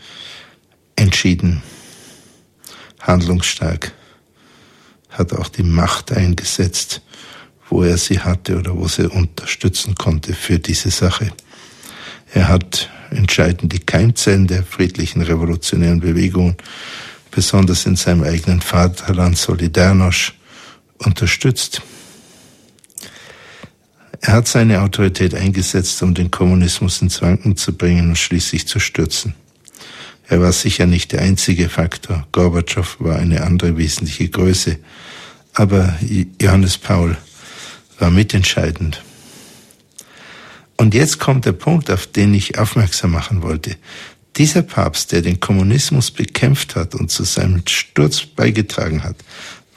entschieden. handlungsstark, hat auch die Macht eingesetzt, wo er sie hatte oder wo sie unterstützen konnte für diese Sache. Er hat entscheidend die Keimzellen der friedlichen revolutionären Bewegung, besonders in seinem eigenen Vaterland Solidarność, unterstützt. Er hat seine Autorität eingesetzt, um den Kommunismus ins Wanken zu bringen und schließlich zu stürzen. Er war sicher nicht der einzige Faktor. Gorbatschow war eine andere wesentliche Größe. Aber Johannes Paul war mitentscheidend. Und jetzt kommt der Punkt, auf den ich aufmerksam machen wollte. Dieser Papst, der den Kommunismus bekämpft hat und zu seinem Sturz beigetragen hat,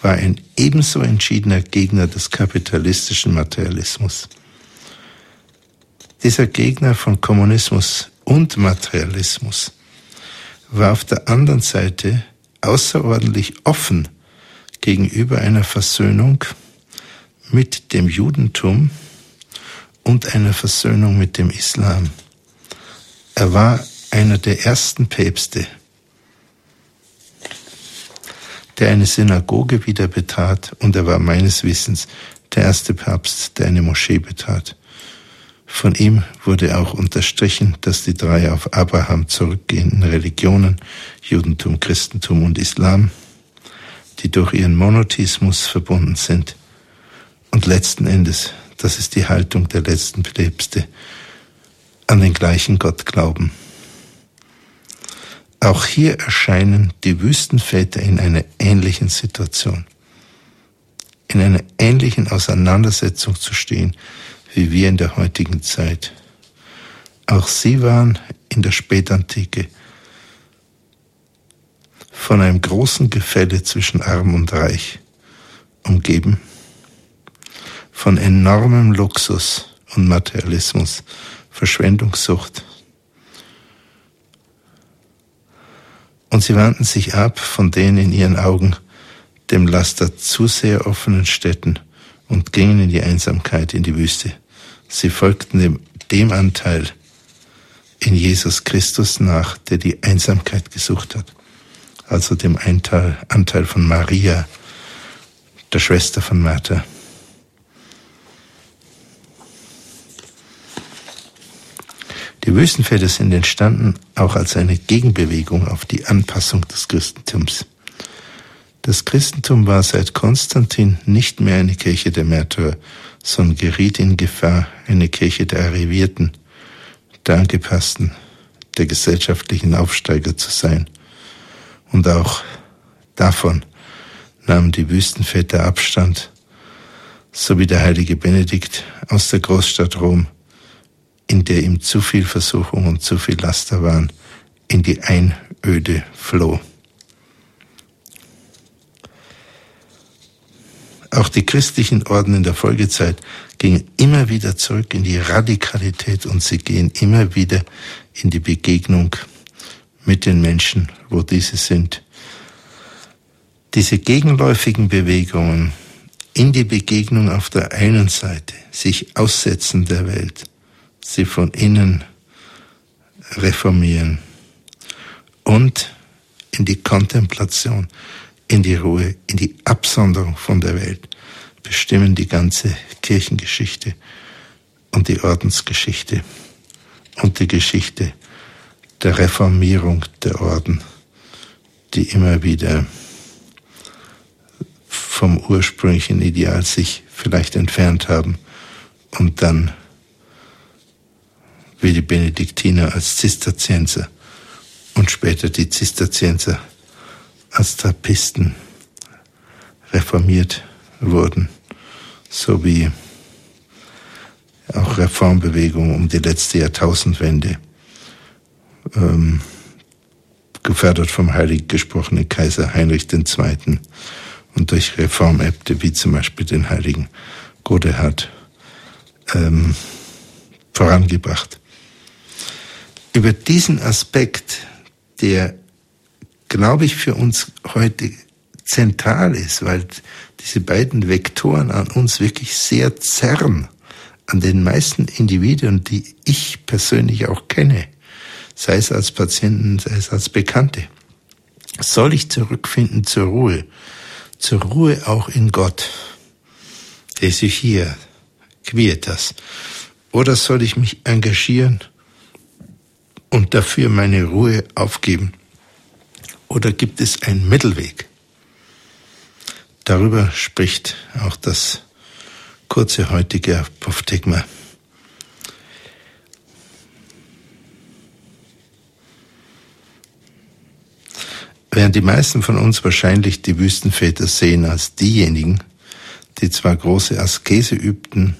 war ein ebenso entschiedener Gegner des kapitalistischen Materialismus. Dieser Gegner von Kommunismus und Materialismus war auf der anderen Seite außerordentlich offen gegenüber einer Versöhnung mit dem Judentum und einer Versöhnung mit dem Islam. Er war einer der ersten Päpste, der eine Synagoge wieder betrat und er war meines Wissens der erste Papst, der eine Moschee betrat. Von ihm wurde auch unterstrichen, dass die drei auf Abraham zurückgehenden Religionen, Judentum, Christentum und Islam, die durch ihren Monotheismus verbunden sind, und letzten Endes, das ist die Haltung der letzten Päpste, an den gleichen Gott glauben. Auch hier erscheinen die Wüstenväter in einer ähnlichen Situation, in einer ähnlichen Auseinandersetzung zu stehen, wie wir in der heutigen Zeit. Auch sie waren in der Spätantike von einem großen Gefälle zwischen Arm und Reich umgeben von enormem Luxus und Materialismus, Verschwendungssucht. Und sie wandten sich ab von den in ihren Augen dem Laster zu sehr offenen Städten und gingen in die Einsamkeit, in die Wüste. Sie folgten dem, dem Anteil in Jesus Christus nach, der die Einsamkeit gesucht hat. Also dem Anteil, Anteil von Maria, der Schwester von Martha. Die Wüstenväter sind entstanden auch als eine Gegenbewegung auf die Anpassung des Christentums. Das Christentum war seit Konstantin nicht mehr eine Kirche der Märtyrer, sondern geriet in Gefahr, eine Kirche der Arrivierten, der Angepassten, der gesellschaftlichen Aufsteiger zu sein. Und auch davon nahmen die Wüstenväter Abstand, so wie der heilige Benedikt aus der Großstadt Rom in der ihm zu viel Versuchung und zu viel Laster waren, in die Einöde floh. Auch die christlichen Orden in der Folgezeit gingen immer wieder zurück in die Radikalität und sie gehen immer wieder in die Begegnung mit den Menschen, wo diese sind. Diese gegenläufigen Bewegungen in die Begegnung auf der einen Seite, sich aussetzen der Welt, sie von innen reformieren und in die Kontemplation, in die Ruhe, in die Absonderung von der Welt. Bestimmen die ganze Kirchengeschichte und die Ordensgeschichte und die Geschichte der Reformierung der Orden, die immer wieder vom ursprünglichen Ideal sich vielleicht entfernt haben und dann wie die Benediktiner als Zisterzienser und später die Zisterzienser als Trappisten reformiert wurden, sowie auch Reformbewegungen um die letzte Jahrtausendwende, ähm, gefördert vom heilig gesprochenen Kaiser Heinrich II. und durch Reformäbte wie zum Beispiel den heiligen Godehard ähm, vorangebracht über diesen Aspekt, der, glaube ich, für uns heute zentral ist, weil diese beiden Vektoren an uns wirklich sehr zerren, an den meisten Individuen, die ich persönlich auch kenne, sei es als Patienten, sei es als Bekannte. Soll ich zurückfinden zur Ruhe? Zur Ruhe auch in Gott. Der sich hier, quietas. Oder soll ich mich engagieren und dafür meine Ruhe aufgeben? Oder gibt es einen Mittelweg? Darüber spricht auch das kurze heutige Apophthegma. Während die meisten von uns wahrscheinlich die Wüstenväter sehen als diejenigen, die zwar große Askese übten,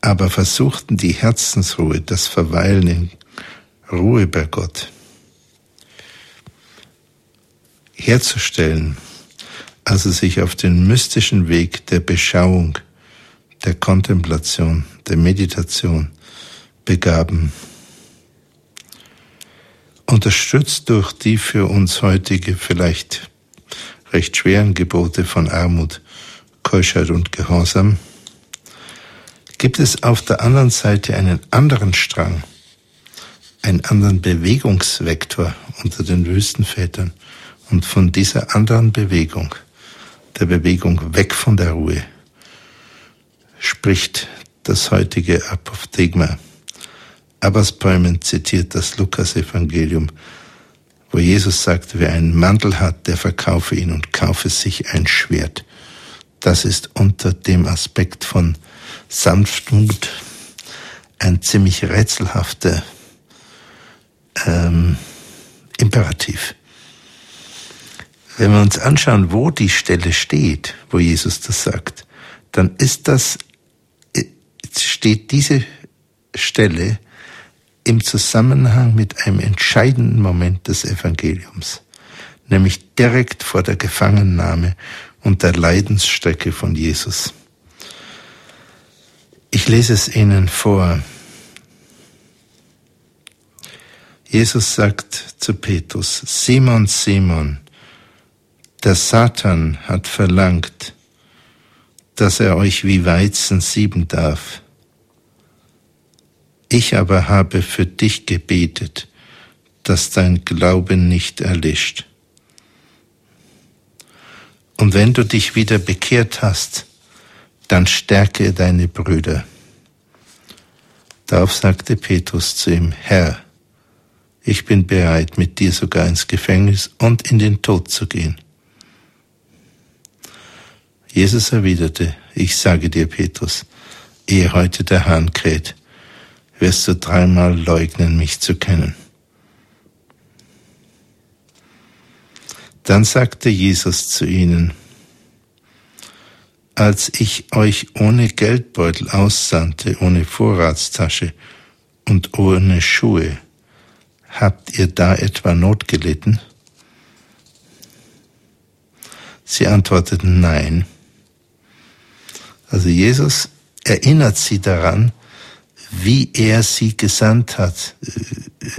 aber versuchten die Herzensruhe, das Verweilen in Ruhe bei Gott herzustellen, also sich auf den mystischen Weg der Beschauung, der Kontemplation, der Meditation begaben. Unterstützt durch die für uns heutige vielleicht recht schweren Gebote von Armut, Keuschheit und Gehorsam, gibt es auf der anderen Seite einen anderen Strang, einen anderen Bewegungsvektor unter den Wüstenvätern. Und von dieser anderen Bewegung, der Bewegung weg von der Ruhe, spricht das heutige Apophthegma. Abbas Bäumen zitiert das Lukas-Evangelium, wo Jesus sagt, wer einen Mantel hat, der verkaufe ihn und kaufe sich ein Schwert. Das ist unter dem Aspekt von Sanftmut ein ziemlich rätselhafter ähm, Imperativ. Wenn wir uns anschauen, wo die Stelle steht, wo Jesus das sagt, dann ist das, steht diese Stelle im Zusammenhang mit einem entscheidenden Moment des Evangeliums, nämlich direkt vor der Gefangennahme und der Leidensstrecke von Jesus. Ich lese es Ihnen vor. Jesus sagt zu Petrus, Simon, Simon, der Satan hat verlangt, dass er euch wie Weizen sieben darf. Ich aber habe für dich gebetet, dass dein Glaube nicht erlischt. Und wenn du dich wieder bekehrt hast, dann stärke deine Brüder. Darauf sagte Petrus zu ihm, Herr, ich bin bereit, mit dir sogar ins Gefängnis und in den Tod zu gehen. Jesus erwiderte, ich sage dir, Petrus, ehe heute der Hahn kräht, wirst du dreimal leugnen, mich zu kennen. Dann sagte Jesus zu ihnen, als ich euch ohne Geldbeutel aussandte, ohne Vorratstasche und ohne Schuhe, habt ihr da etwa Not gelitten? Sie antworteten nein. Also Jesus erinnert sie daran, wie er sie gesandt hat,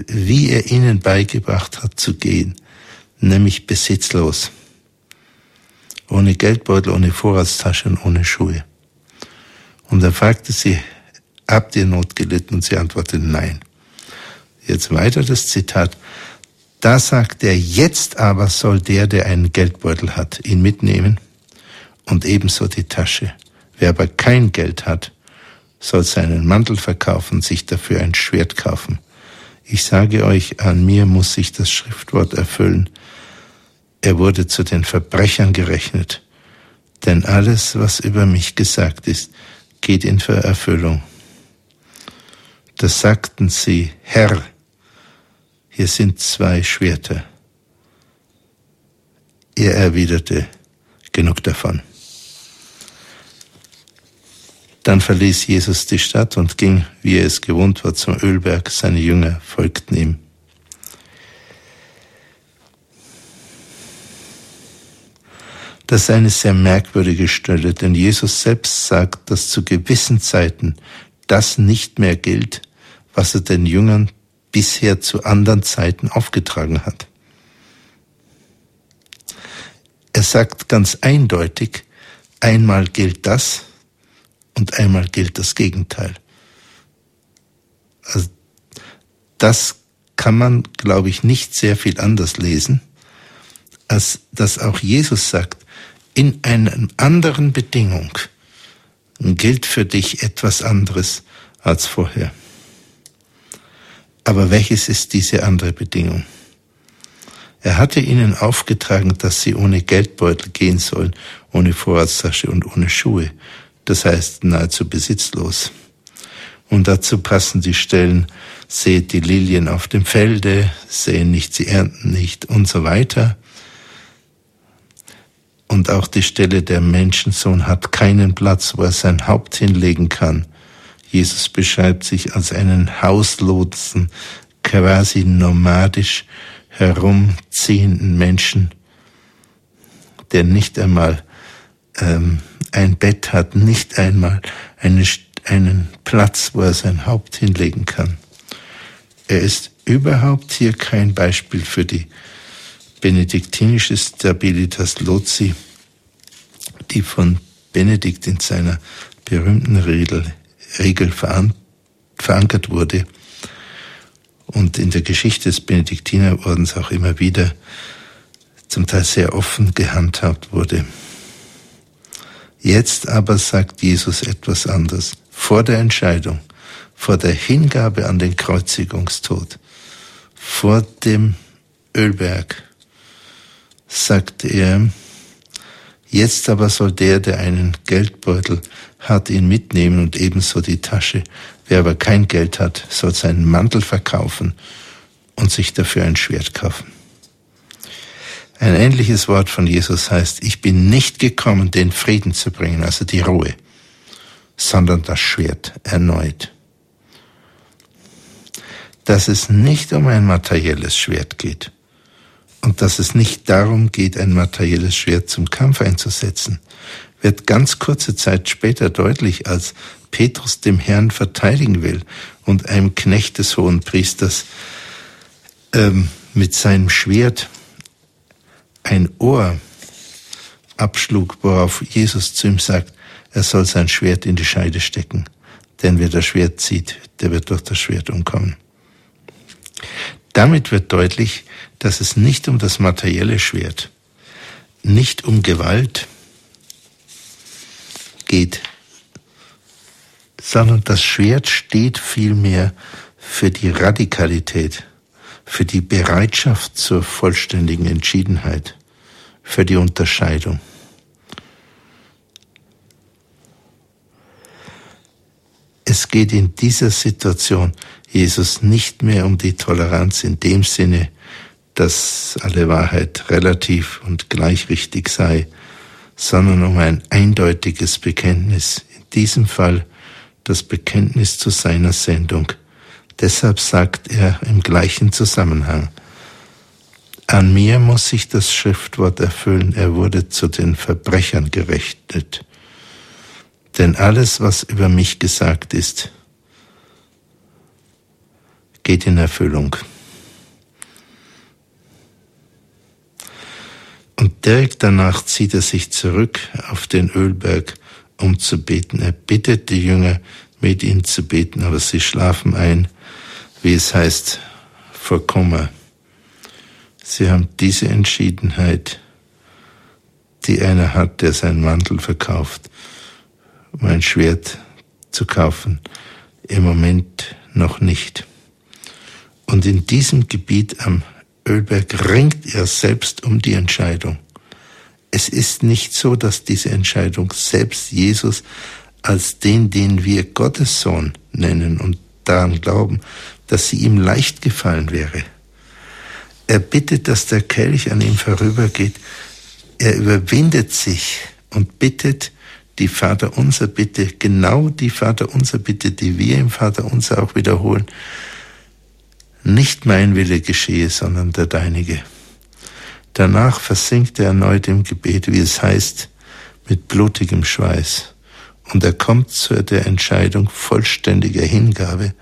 wie er ihnen beigebracht hat zu gehen, nämlich besitzlos, ohne Geldbeutel, ohne Vorratstasche und ohne Schuhe. Und er fragte sie, habt ihr Not gelitten? Und sie antwortete, nein. Jetzt weiter das Zitat. Da sagt er, jetzt aber soll der, der einen Geldbeutel hat, ihn mitnehmen und ebenso die Tasche. Wer aber kein Geld hat, soll seinen Mantel verkaufen, sich dafür ein Schwert kaufen. Ich sage euch, an mir muss sich das Schriftwort erfüllen. Er wurde zu den Verbrechern gerechnet. Denn alles, was über mich gesagt ist, geht in Erfüllung. Da sagten sie, Herr, hier sind zwei Schwerter. Er erwiderte, genug davon. Dann verließ Jesus die Stadt und ging, wie er es gewohnt war, zum Ölberg. Seine Jünger folgten ihm. Das ist eine sehr merkwürdige Stelle, denn Jesus selbst sagt, dass zu gewissen Zeiten das nicht mehr gilt, was er den Jüngern bisher zu anderen Zeiten aufgetragen hat. Er sagt ganz eindeutig, einmal gilt das, und einmal gilt das Gegenteil. Also das kann man, glaube ich, nicht sehr viel anders lesen. als dass auch Jesus sagt, in einer anderen Bedingung gilt für dich etwas anderes als vorher. Aber welches ist diese andere Bedingung? Er hatte ihnen aufgetragen, dass sie ohne Geldbeutel gehen sollen, ohne Vorratstasche und ohne Schuhe. Das heißt nahezu besitzlos. Und dazu passen die Stellen, seht die Lilien auf dem Felde, sehen nicht, sie ernten nicht und so weiter. Und auch die Stelle, der Menschensohn hat keinen Platz, wo er sein Haupt hinlegen kann. Jesus beschreibt sich als einen Hauslosen, quasi nomadisch herumziehenden Menschen, der nicht einmal ähm, ein Bett hat, nicht einmal eine, einen Platz, wo er sein Haupt hinlegen kann. Er ist überhaupt hier kein Beispiel für die benediktinische Stabilitas Lozi, die von Benedikt in seiner berühmten Regel, Regel verankert wurde und in der Geschichte des Benediktinerordens auch immer wieder zum Teil sehr offen gehandhabt wurde. Jetzt aber sagt Jesus etwas anderes. Vor der Entscheidung, vor der Hingabe an den Kreuzigungstod, vor dem Ölberg, sagt er, jetzt aber soll der, der einen Geldbeutel hat, ihn mitnehmen und ebenso die Tasche. Wer aber kein Geld hat, soll seinen Mantel verkaufen und sich dafür ein Schwert kaufen. Ein ähnliches Wort von Jesus heißt, ich bin nicht gekommen, den Frieden zu bringen, also die Ruhe, sondern das Schwert erneut. Dass es nicht um ein materielles Schwert geht, und dass es nicht darum geht, ein materielles Schwert zum Kampf einzusetzen, wird ganz kurze Zeit später deutlich, als Petrus dem Herrn verteidigen will und einem Knecht des hohen Priesters ähm, mit seinem Schwert ein Ohr abschlug, worauf Jesus zu ihm sagt, er soll sein Schwert in die Scheide stecken, denn wer das Schwert zieht, der wird durch das Schwert umkommen. Damit wird deutlich, dass es nicht um das materielle Schwert, nicht um Gewalt geht, sondern das Schwert steht vielmehr für die Radikalität, für die Bereitschaft zur vollständigen Entschiedenheit, für die Unterscheidung. Es geht in dieser Situation Jesus nicht mehr um die Toleranz in dem Sinne, dass alle Wahrheit relativ und gleichrichtig sei, sondern um ein eindeutiges Bekenntnis, in diesem Fall das Bekenntnis zu seiner Sendung. Deshalb sagt er im gleichen Zusammenhang, an mir muss sich das Schriftwort erfüllen, er wurde zu den Verbrechern gerechnet. Denn alles, was über mich gesagt ist, geht in Erfüllung. Und direkt danach zieht er sich zurück auf den Ölberg, um zu beten. Er bittet die Jünger, mit ihm zu beten, aber sie schlafen ein, wie es heißt, vor Kummer. Sie haben diese Entschiedenheit, die einer hat, der seinen Mantel verkauft, um ein Schwert zu kaufen, im Moment noch nicht. Und in diesem Gebiet am Ölberg ringt er selbst um die Entscheidung. Es ist nicht so, dass diese Entscheidung selbst Jesus als den, den wir Gottes Sohn nennen und daran glauben, dass sie ihm leicht gefallen wäre. Er bittet, dass der Kelch an ihm vorübergeht. Er überwindet sich und bittet die Vaterunser Bitte, genau die Vaterunser Bitte, die wir im Vaterunser auch wiederholen, nicht mein Wille geschehe, sondern der deinige. Danach versinkt er erneut im Gebet, wie es heißt, mit blutigem Schweiß. Und er kommt zu der Entscheidung vollständiger Hingabe,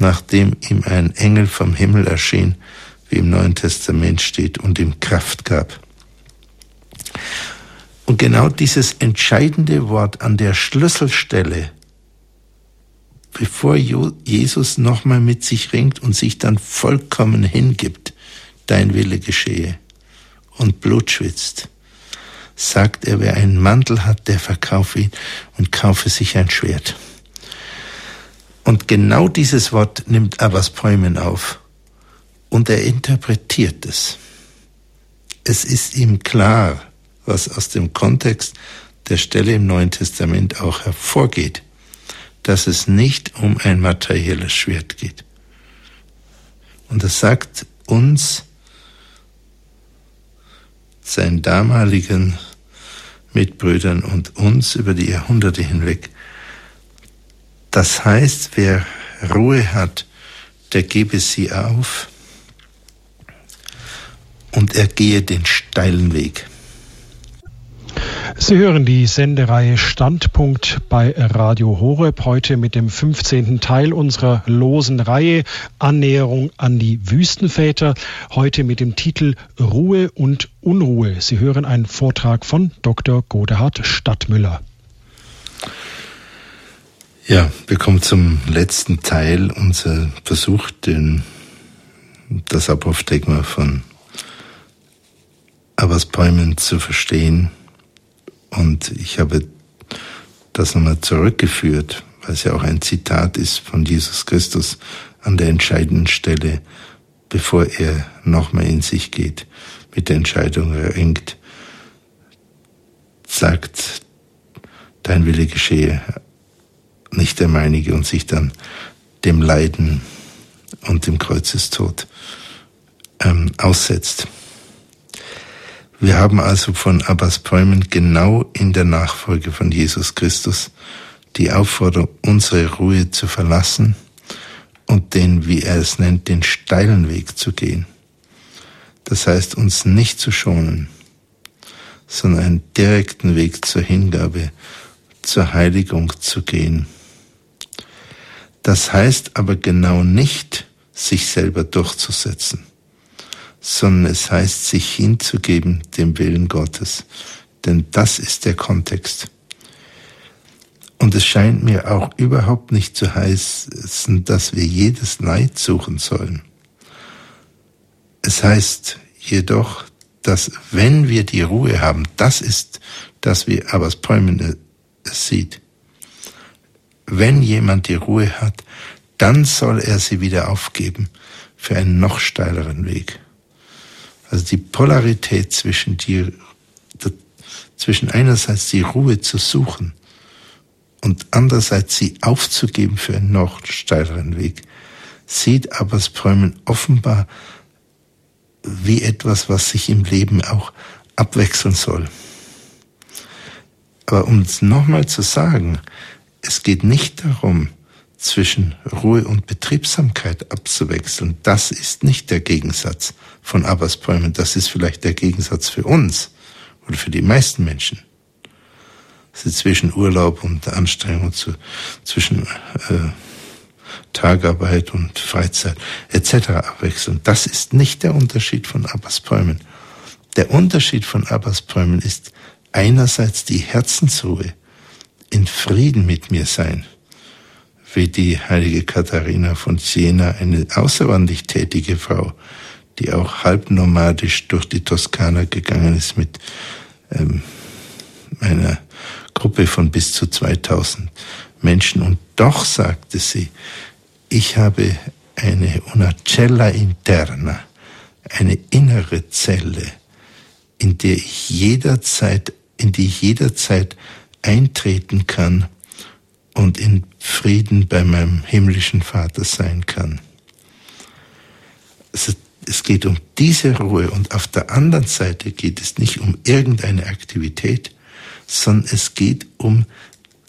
nachdem ihm ein Engel vom Himmel erschien, wie im Neuen Testament steht, und ihm Kraft gab. Und genau dieses entscheidende Wort an der Schlüsselstelle bevor Jesus nochmal mit sich ringt und sich dann vollkommen hingibt, dein Wille geschehe. und Blut schwitzt, sagt er, wer einen Mantel hat, der verkaufe ihn und kaufe sich ein Schwert. Und genau dieses Wort nimmt Abbas Päumen auf und er interpretiert es. Es ist ihm klar, was aus dem Kontext der Stelle im Neuen Testament auch hervorgeht, dass es nicht um ein materielles Schwert geht. Und es sagt uns, seinen damaligen Mitbrüdern und uns über die Jahrhunderte hinweg, das heißt, wer Ruhe hat, der gebe sie auf und er gehe den steilen Weg. Sie hören die Sendereihe Standpunkt bei Radio Horeb heute mit dem 15. Teil unserer losen Reihe Annäherung an die Wüstenväter. Heute mit dem Titel Ruhe und Unruhe. Sie hören einen Vortrag von Dr. Godehard Stadtmüller. Ja, wir kommen zum letzten Teil unser Versuch, den, das Apophthegma von Abbas Bäumen zu verstehen. Und ich habe das nochmal zurückgeführt, weil es ja auch ein Zitat ist von Jesus Christus an der entscheidenden Stelle, bevor er nochmal in sich geht, mit der Entscheidung erringt, sagt, dein Wille geschehe, nicht der meinige und sich dann dem Leiden und dem Kreuzestod ähm, aussetzt. Wir haben also von Abbas Päumen genau in der Nachfolge von Jesus Christus die Aufforderung, unsere Ruhe zu verlassen und den, wie er es nennt, den steilen Weg zu gehen. Das heißt, uns nicht zu schonen, sondern einen direkten Weg zur Hingabe, zur Heiligung zu gehen. Das heißt aber genau nicht, sich selber durchzusetzen sondern es heißt, sich hinzugeben dem Willen Gottes. Denn das ist der Kontext. Und es scheint mir auch überhaupt nicht zu heißen, dass wir jedes Neid suchen sollen. Es heißt jedoch, dass wenn wir die Ruhe haben, das ist das, wie Abbas Päumen es sieht. Wenn jemand die Ruhe hat, dann soll er sie wieder aufgeben für einen noch steileren Weg. Also die Polarität zwischen die, zwischen einerseits die Ruhe zu suchen und andererseits sie aufzugeben für einen noch steileren Weg, sieht Abbas Bäumen offenbar wie etwas, was sich im Leben auch abwechseln soll. Aber um es nochmal zu sagen, es geht nicht darum, zwischen Ruhe und Betriebsamkeit abzuwechseln. Das ist nicht der Gegensatz von Abbas. Das ist vielleicht der Gegensatz für uns oder für die meisten Menschen. Also zwischen Urlaub und Anstrengung, zu, zwischen äh, Tagarbeit und Freizeit etc. abwechseln. Das ist nicht der Unterschied von Abbas Bäumen. Der Unterschied von Abbas Bäumen ist einerseits die Herzensruhe, in Frieden mit mir sein wie die heilige Katharina von Siena, eine außerordentlich tätige Frau, die auch halbnomadisch durch die Toskana gegangen ist mit ähm, einer Gruppe von bis zu 2000 Menschen. Und doch sagte sie, ich habe eine una cella interna, eine innere Zelle, in der ich jederzeit, in die ich jederzeit eintreten kann und in Frieden bei meinem himmlischen Vater sein kann. Also, es geht um diese Ruhe und auf der anderen Seite geht es nicht um irgendeine Aktivität, sondern es geht um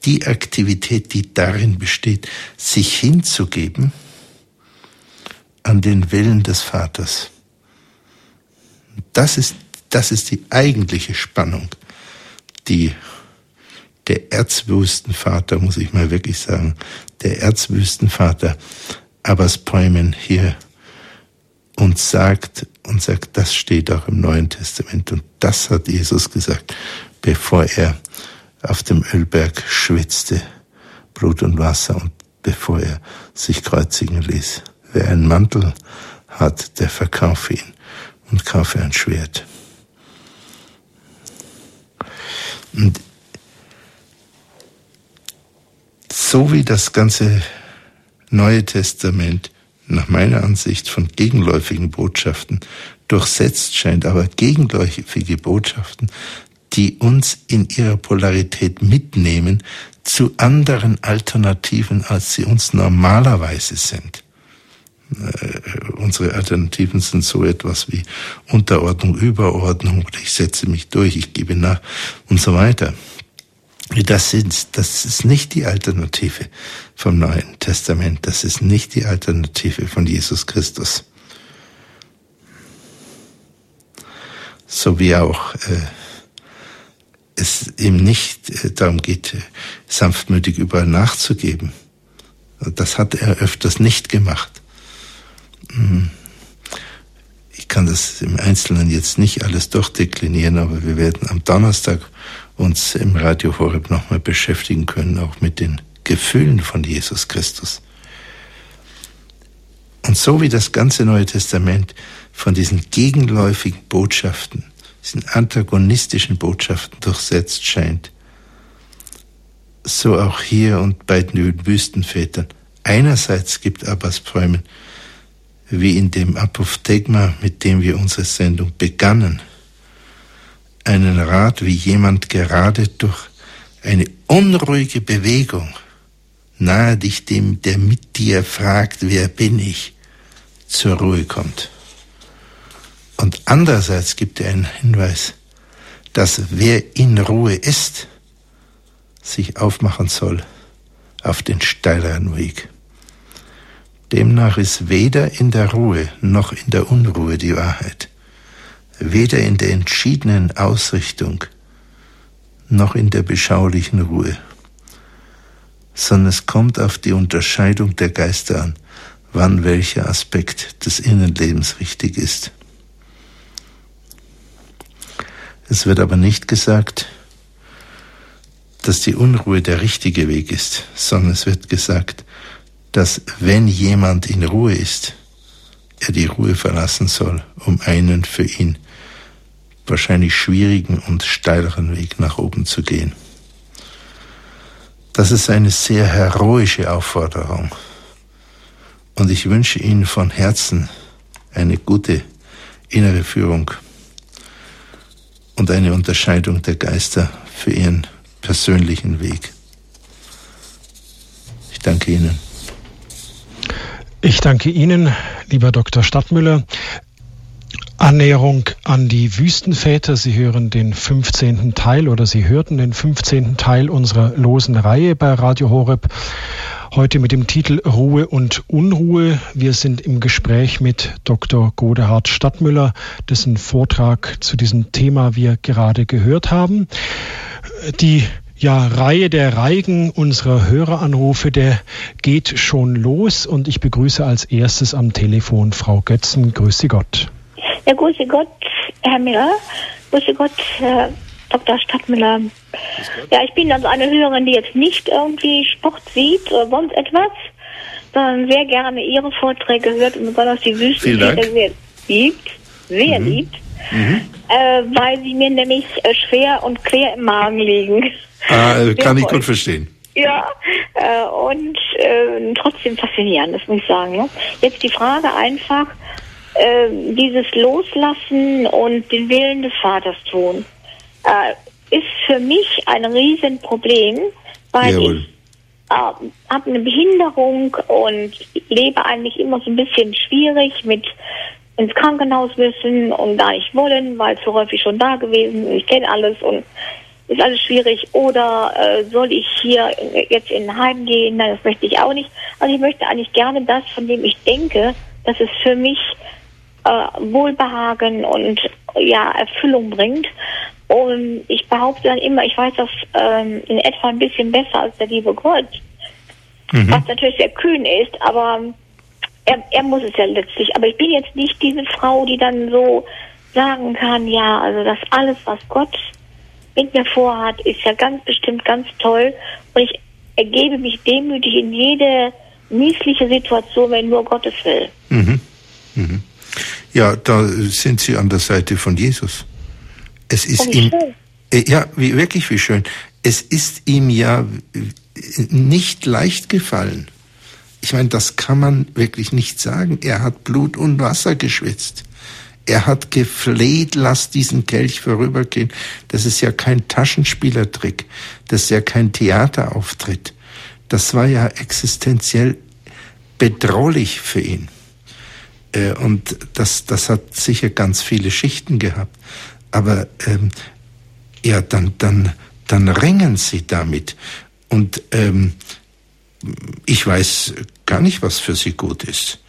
die Aktivität, die darin besteht, sich hinzugeben an den Willen des Vaters. Das ist, das ist die eigentliche Spannung, die der Erzwüstenvater, muss ich mal wirklich sagen, der Erzwüstenvater Abbas Päumen hier uns sagt und sagt, das steht auch im Neuen Testament und das hat Jesus gesagt, bevor er auf dem Ölberg schwitzte, Blut und Wasser und bevor er sich kreuzigen ließ. Wer einen Mantel hat, der verkaufe ihn und kaufe ein Schwert. Und so wie das ganze Neue Testament nach meiner Ansicht von gegenläufigen Botschaften durchsetzt scheint, aber gegenläufige Botschaften, die uns in ihrer Polarität mitnehmen zu anderen Alternativen, als sie uns normalerweise sind. Äh, unsere Alternativen sind so etwas wie Unterordnung, Überordnung, ich setze mich durch, ich gebe nach und so weiter. Das, sind, das ist nicht die Alternative vom Neuen Testament. Das ist nicht die Alternative von Jesus Christus. So wie auch äh, es ihm nicht äh, darum geht, sanftmütig überall nachzugeben. Das hat er öfters nicht gemacht. Hm. Ich kann das im Einzelnen jetzt nicht alles durchdeklinieren, aber wir werden am Donnerstag uns im Radio Horeb nochmal beschäftigen können, auch mit den Gefühlen von Jesus Christus. Und so wie das ganze Neue Testament von diesen gegenläufigen Botschaften, diesen antagonistischen Botschaften durchsetzt scheint, so auch hier und bei den Wüstenvätern. Einerseits gibt Abbas Bäumen, wie in dem Apophthegma, mit dem wir unsere Sendung begannen, einen Rat, wie jemand gerade durch eine unruhige Bewegung nahe dich dem, der mit dir fragt, wer bin ich, zur Ruhe kommt. Und andererseits gibt er einen Hinweis, dass wer in Ruhe ist, sich aufmachen soll auf den steileren Weg. Demnach ist weder in der Ruhe noch in der Unruhe die Wahrheit weder in der entschiedenen Ausrichtung noch in der beschaulichen Ruhe, sondern es kommt auf die Unterscheidung der Geister an, wann welcher Aspekt des Innenlebens richtig ist. Es wird aber nicht gesagt, dass die Unruhe der richtige Weg ist, sondern es wird gesagt, dass wenn jemand in Ruhe ist, er die Ruhe verlassen soll, um einen für ihn wahrscheinlich schwierigen und steileren Weg nach oben zu gehen. Das ist eine sehr heroische Aufforderung. Und ich wünsche Ihnen von Herzen eine gute innere Führung und eine Unterscheidung der Geister für Ihren persönlichen Weg. Ich danke Ihnen. Ich danke Ihnen, lieber Dr. Stadtmüller. Annäherung an die Wüstenväter. Sie hören den 15. Teil oder Sie hörten den 15. Teil unserer losen Reihe bei Radio Horeb. Heute mit dem Titel Ruhe und Unruhe. Wir sind im Gespräch mit Dr. Godehard Stadtmüller, dessen Vortrag zu diesem Thema wir gerade gehört haben. Die ja, Reihe der Reigen unserer Höreranrufe, der geht schon los und ich begrüße als erstes am Telefon Frau Götzen. Grüße Gott. Ja, grüße Gott, Herr Miller. Grüße Gott, Herr Dr. Stadtmüller. Ja, ich bin also eine Hörerin, die jetzt nicht irgendwie Sport sieht oder sonst etwas, sondern sehr gerne Ihre Vorträge hört und besonders die Wüstenväter sehr liebt, sehr mhm. liebt, mhm. Äh, weil sie mir nämlich äh, schwer und quer im Magen liegen. Ah, äh, kann ich gut verstehen. Ja, äh, und äh, trotzdem faszinierend, das muss ich sagen. Ja? Jetzt die Frage einfach, äh, dieses Loslassen und den Willen des Vaters tun, äh, ist für mich ein Riesenproblem, weil Jawohl. ich äh, habe eine Behinderung und lebe eigentlich immer so ein bisschen schwierig mit ins Krankenhaus müssen und da nicht wollen, weil zu häufig schon da gewesen und ich kenne alles und ist alles schwierig. Oder äh, soll ich hier jetzt in ein Heim gehen? Nein, das möchte ich auch nicht. Also ich möchte eigentlich gerne das, von dem ich denke, dass es für mich äh, Wohlbehagen und ja Erfüllung bringt. Und ich behaupte dann immer, ich weiß das ähm, in etwa ein bisschen besser als der liebe Gott. Mhm. Was natürlich sehr kühn ist, aber er, er muss es ja letztlich. Aber ich bin jetzt nicht diese Frau, die dann so sagen kann, ja, also das alles, was Gott mit mir vorhat, ist ja ganz bestimmt ganz toll. Und ich ergebe mich demütig in jede missliche Situation, wenn nur Gottes will. Mhm. Mhm. Ja, da sind Sie an der Seite von Jesus. Es ist oh, ihm, äh, ja, wie, wirklich wie schön. es ist ihm ja nicht leicht gefallen. Ich meine, das kann man wirklich nicht sagen. Er hat Blut und Wasser geschwitzt. Er hat gefleht, lass diesen Kelch vorübergehen. Das ist ja kein Taschenspielertrick. Das ist ja kein Theaterauftritt. Das war ja existenziell bedrohlich für ihn. Äh, und das, das hat sicher ganz viele Schichten gehabt. Aber ähm, ja, dann, dann, dann ringen sie damit. Und ähm, ich weiß gar nicht, was für sie gut ist.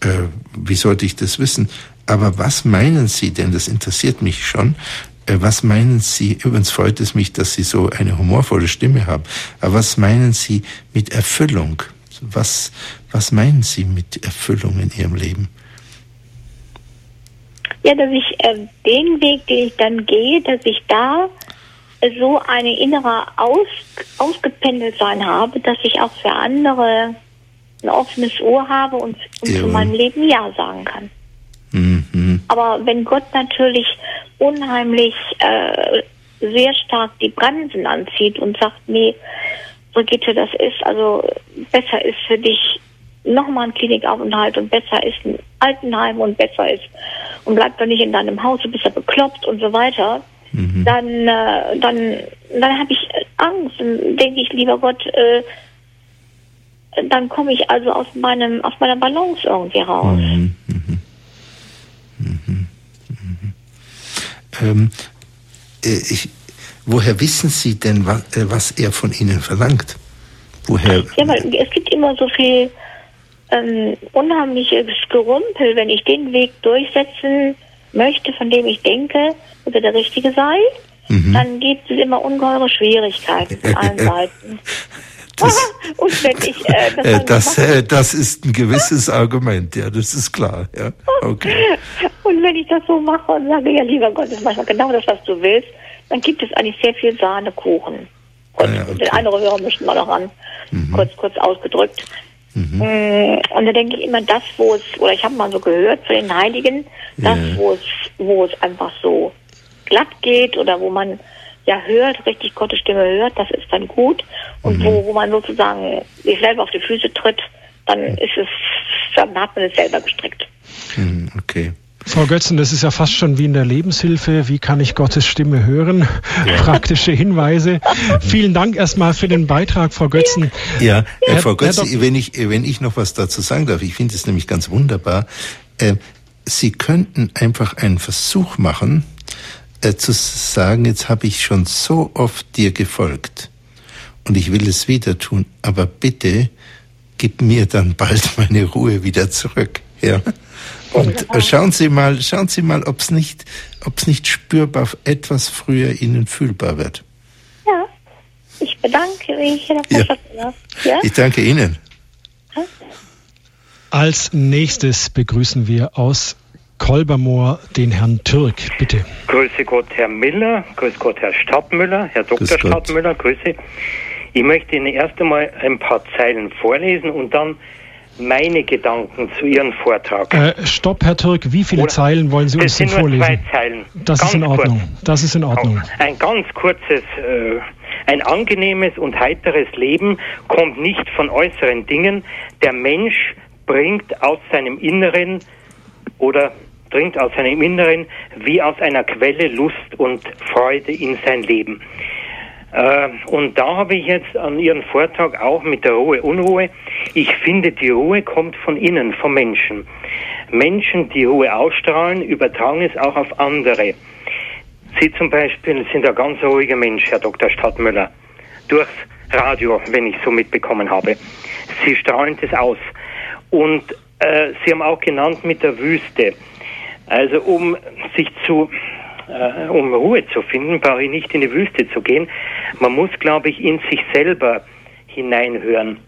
Äh, wie sollte ich das wissen? Aber was meinen Sie denn, das interessiert mich schon, äh, was meinen Sie, übrigens freut es mich, dass Sie so eine humorvolle Stimme haben, aber was meinen Sie mit Erfüllung? Was, was meinen Sie mit Erfüllung in Ihrem Leben? Ja, dass ich äh, den Weg, den ich dann gehe, dass ich da so eine innere Aus, Ausgependeltsein habe, dass ich auch für andere ein offenes Ohr habe und, und zu meinem Leben Ja sagen kann. Mhm. Aber wenn Gott natürlich unheimlich äh, sehr stark die Bremsen anzieht und sagt, nee, Brigitte, das ist also besser ist für dich nochmal ein Klinikaufenthalt und besser ist ein Altenheim und besser ist und bleib doch nicht in deinem Haus, du bist ja bekloppt und so weiter, mhm. dann äh, dann dann habe ich Angst und denke ich, lieber Gott, äh, dann komme ich also aus meinem aus meiner Balance irgendwie raus. Mhm. Mhm. Ähm, äh, ich, woher wissen Sie denn, was, äh, was, er von Ihnen verlangt? Woher? Ja, weil es gibt immer so viel ähm, unheimliches Gerümpel, wenn ich den Weg durchsetzen möchte, von dem ich denke, dass er der richtige sei, mhm. dann gibt es immer ungeheure Schwierigkeiten von allen Seiten. Das, und wenn ich äh, das, äh, das, äh, das ist ein gewisses Argument, ja, das ist klar. Ja. Okay. Und wenn ich das so mache und sage, ja, lieber Gott, das ist manchmal genau das, was du willst, dann gibt es eigentlich sehr viel Sahnekuchen. Kurz, ah, ja, okay. Den andere Hörer möchten wir noch ran, mhm. kurz, kurz ausgedrückt. Mhm. Mm, und da denke ich immer, das, wo es, oder ich habe mal so gehört zu den Heiligen, das, ja. wo es, wo es einfach so glatt geht oder wo man ja hört, richtig Gottes Stimme hört, das ist dann gut. Und mhm. wo, wo man sozusagen sich selber auf die Füße tritt, dann ist es, dann hat man es selber gestrickt. Mhm, okay. Frau Götzen, das ist ja fast schon wie in der Lebenshilfe. Wie kann ich Gottes Stimme hören? Ja. Praktische Hinweise. Vielen Dank erstmal für den Beitrag, Frau Götzen. Ja, ja. Frau Götzen, wenn ich, wenn ich noch was dazu sagen darf, ich finde es nämlich ganz wunderbar. Äh, Sie könnten einfach einen Versuch machen, äh, zu sagen, jetzt habe ich schon so oft dir gefolgt und ich will es wieder tun, aber bitte gib mir dann bald meine Ruhe wieder zurück. Ja. Und schauen Sie mal, schauen Sie mal, ob es nicht, ob es nicht spürbar etwas früher Ihnen fühlbar wird. Ja, ich bedanke mich. Ja. ja. Ich danke Ihnen. Als nächstes begrüßen wir aus Kolbermoor den Herrn Türk, bitte. Grüße Gott, Herr Miller, grüße Gott, Herr Stadtmüller, Herr Dr. Stadtmüller, grüße. Ich möchte Ihnen erst einmal ein paar Zeilen vorlesen und dann meine Gedanken zu Ihrem Vortrag. Äh, stopp, Herr Türk, wie viele Oder Zeilen wollen Sie uns denn vorlesen? Zwei Zeilen. Das ist in Ordnung. Kurz. Das ist in Ordnung. Ein ganz kurzes, äh, ein angenehmes und heiteres Leben kommt nicht von äußeren Dingen. Der Mensch bringt aus seinem Inneren oder dringt aus seinem Inneren wie aus einer Quelle Lust und Freude in sein Leben. Äh, und da habe ich jetzt an Ihren Vortrag auch mit der Ruhe, Unruhe. Ich finde, die Ruhe kommt von innen, vom Menschen. Menschen, die Ruhe ausstrahlen, übertragen es auch auf andere. Sie zum Beispiel sind ein ganz ruhiger Mensch, Herr Dr. Stadtmüller. Durchs Radio, wenn ich so mitbekommen habe. Sie strahlen es aus. Und äh, Sie haben auch genannt mit der Wüste. Also um sich zu, um Ruhe zu finden, brauche ich nicht in die Wüste zu gehen. Man muss, glaube ich, in sich selber hineinhören.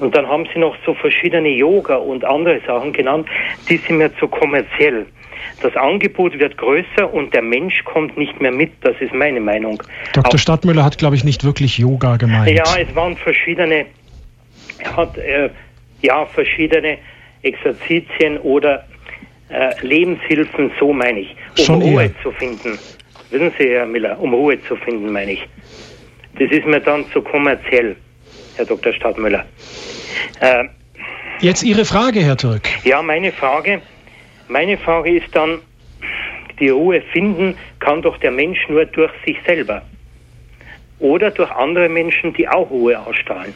Und dann haben Sie noch so verschiedene Yoga und andere Sachen genannt, die sind mir zu kommerziell. Das Angebot wird größer und der Mensch kommt nicht mehr mit. Das ist meine Meinung. Dr. Auch, Stadtmüller hat, glaube ich, nicht wirklich Yoga gemeint. Ja, es waren verschiedene, er hat äh, ja verschiedene Exerzitien oder äh, Lebenshilfen, so meine ich, um Schon Ruhe eher. zu finden. Wissen Sie, Herr Miller, um Ruhe zu finden, meine ich. das ist mir dann zu kommerziell, Herr Dr. Stadtmüller. Äh, Jetzt Ihre Frage, Herr Türk. Ja, meine Frage, meine Frage ist dann, die Ruhe finden kann doch der Mensch nur durch sich selber oder durch andere Menschen, die auch Ruhe ausstrahlen.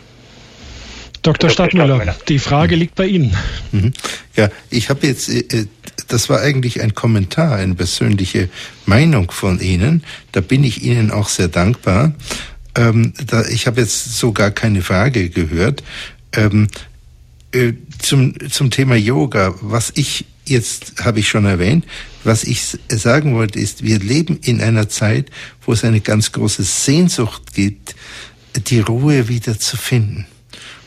Dr. Stadtmüller, die Frage liegt bei Ihnen. Mhm. Ja, ich habe jetzt, äh, das war eigentlich ein Kommentar, eine persönliche Meinung von Ihnen. Da bin ich Ihnen auch sehr dankbar. Ähm, da, ich habe jetzt sogar keine Frage gehört. Ähm, äh, zum, zum Thema Yoga, was ich jetzt habe ich schon erwähnt, was ich sagen wollte ist, wir leben in einer Zeit, wo es eine ganz große Sehnsucht gibt, die Ruhe wieder zu finden,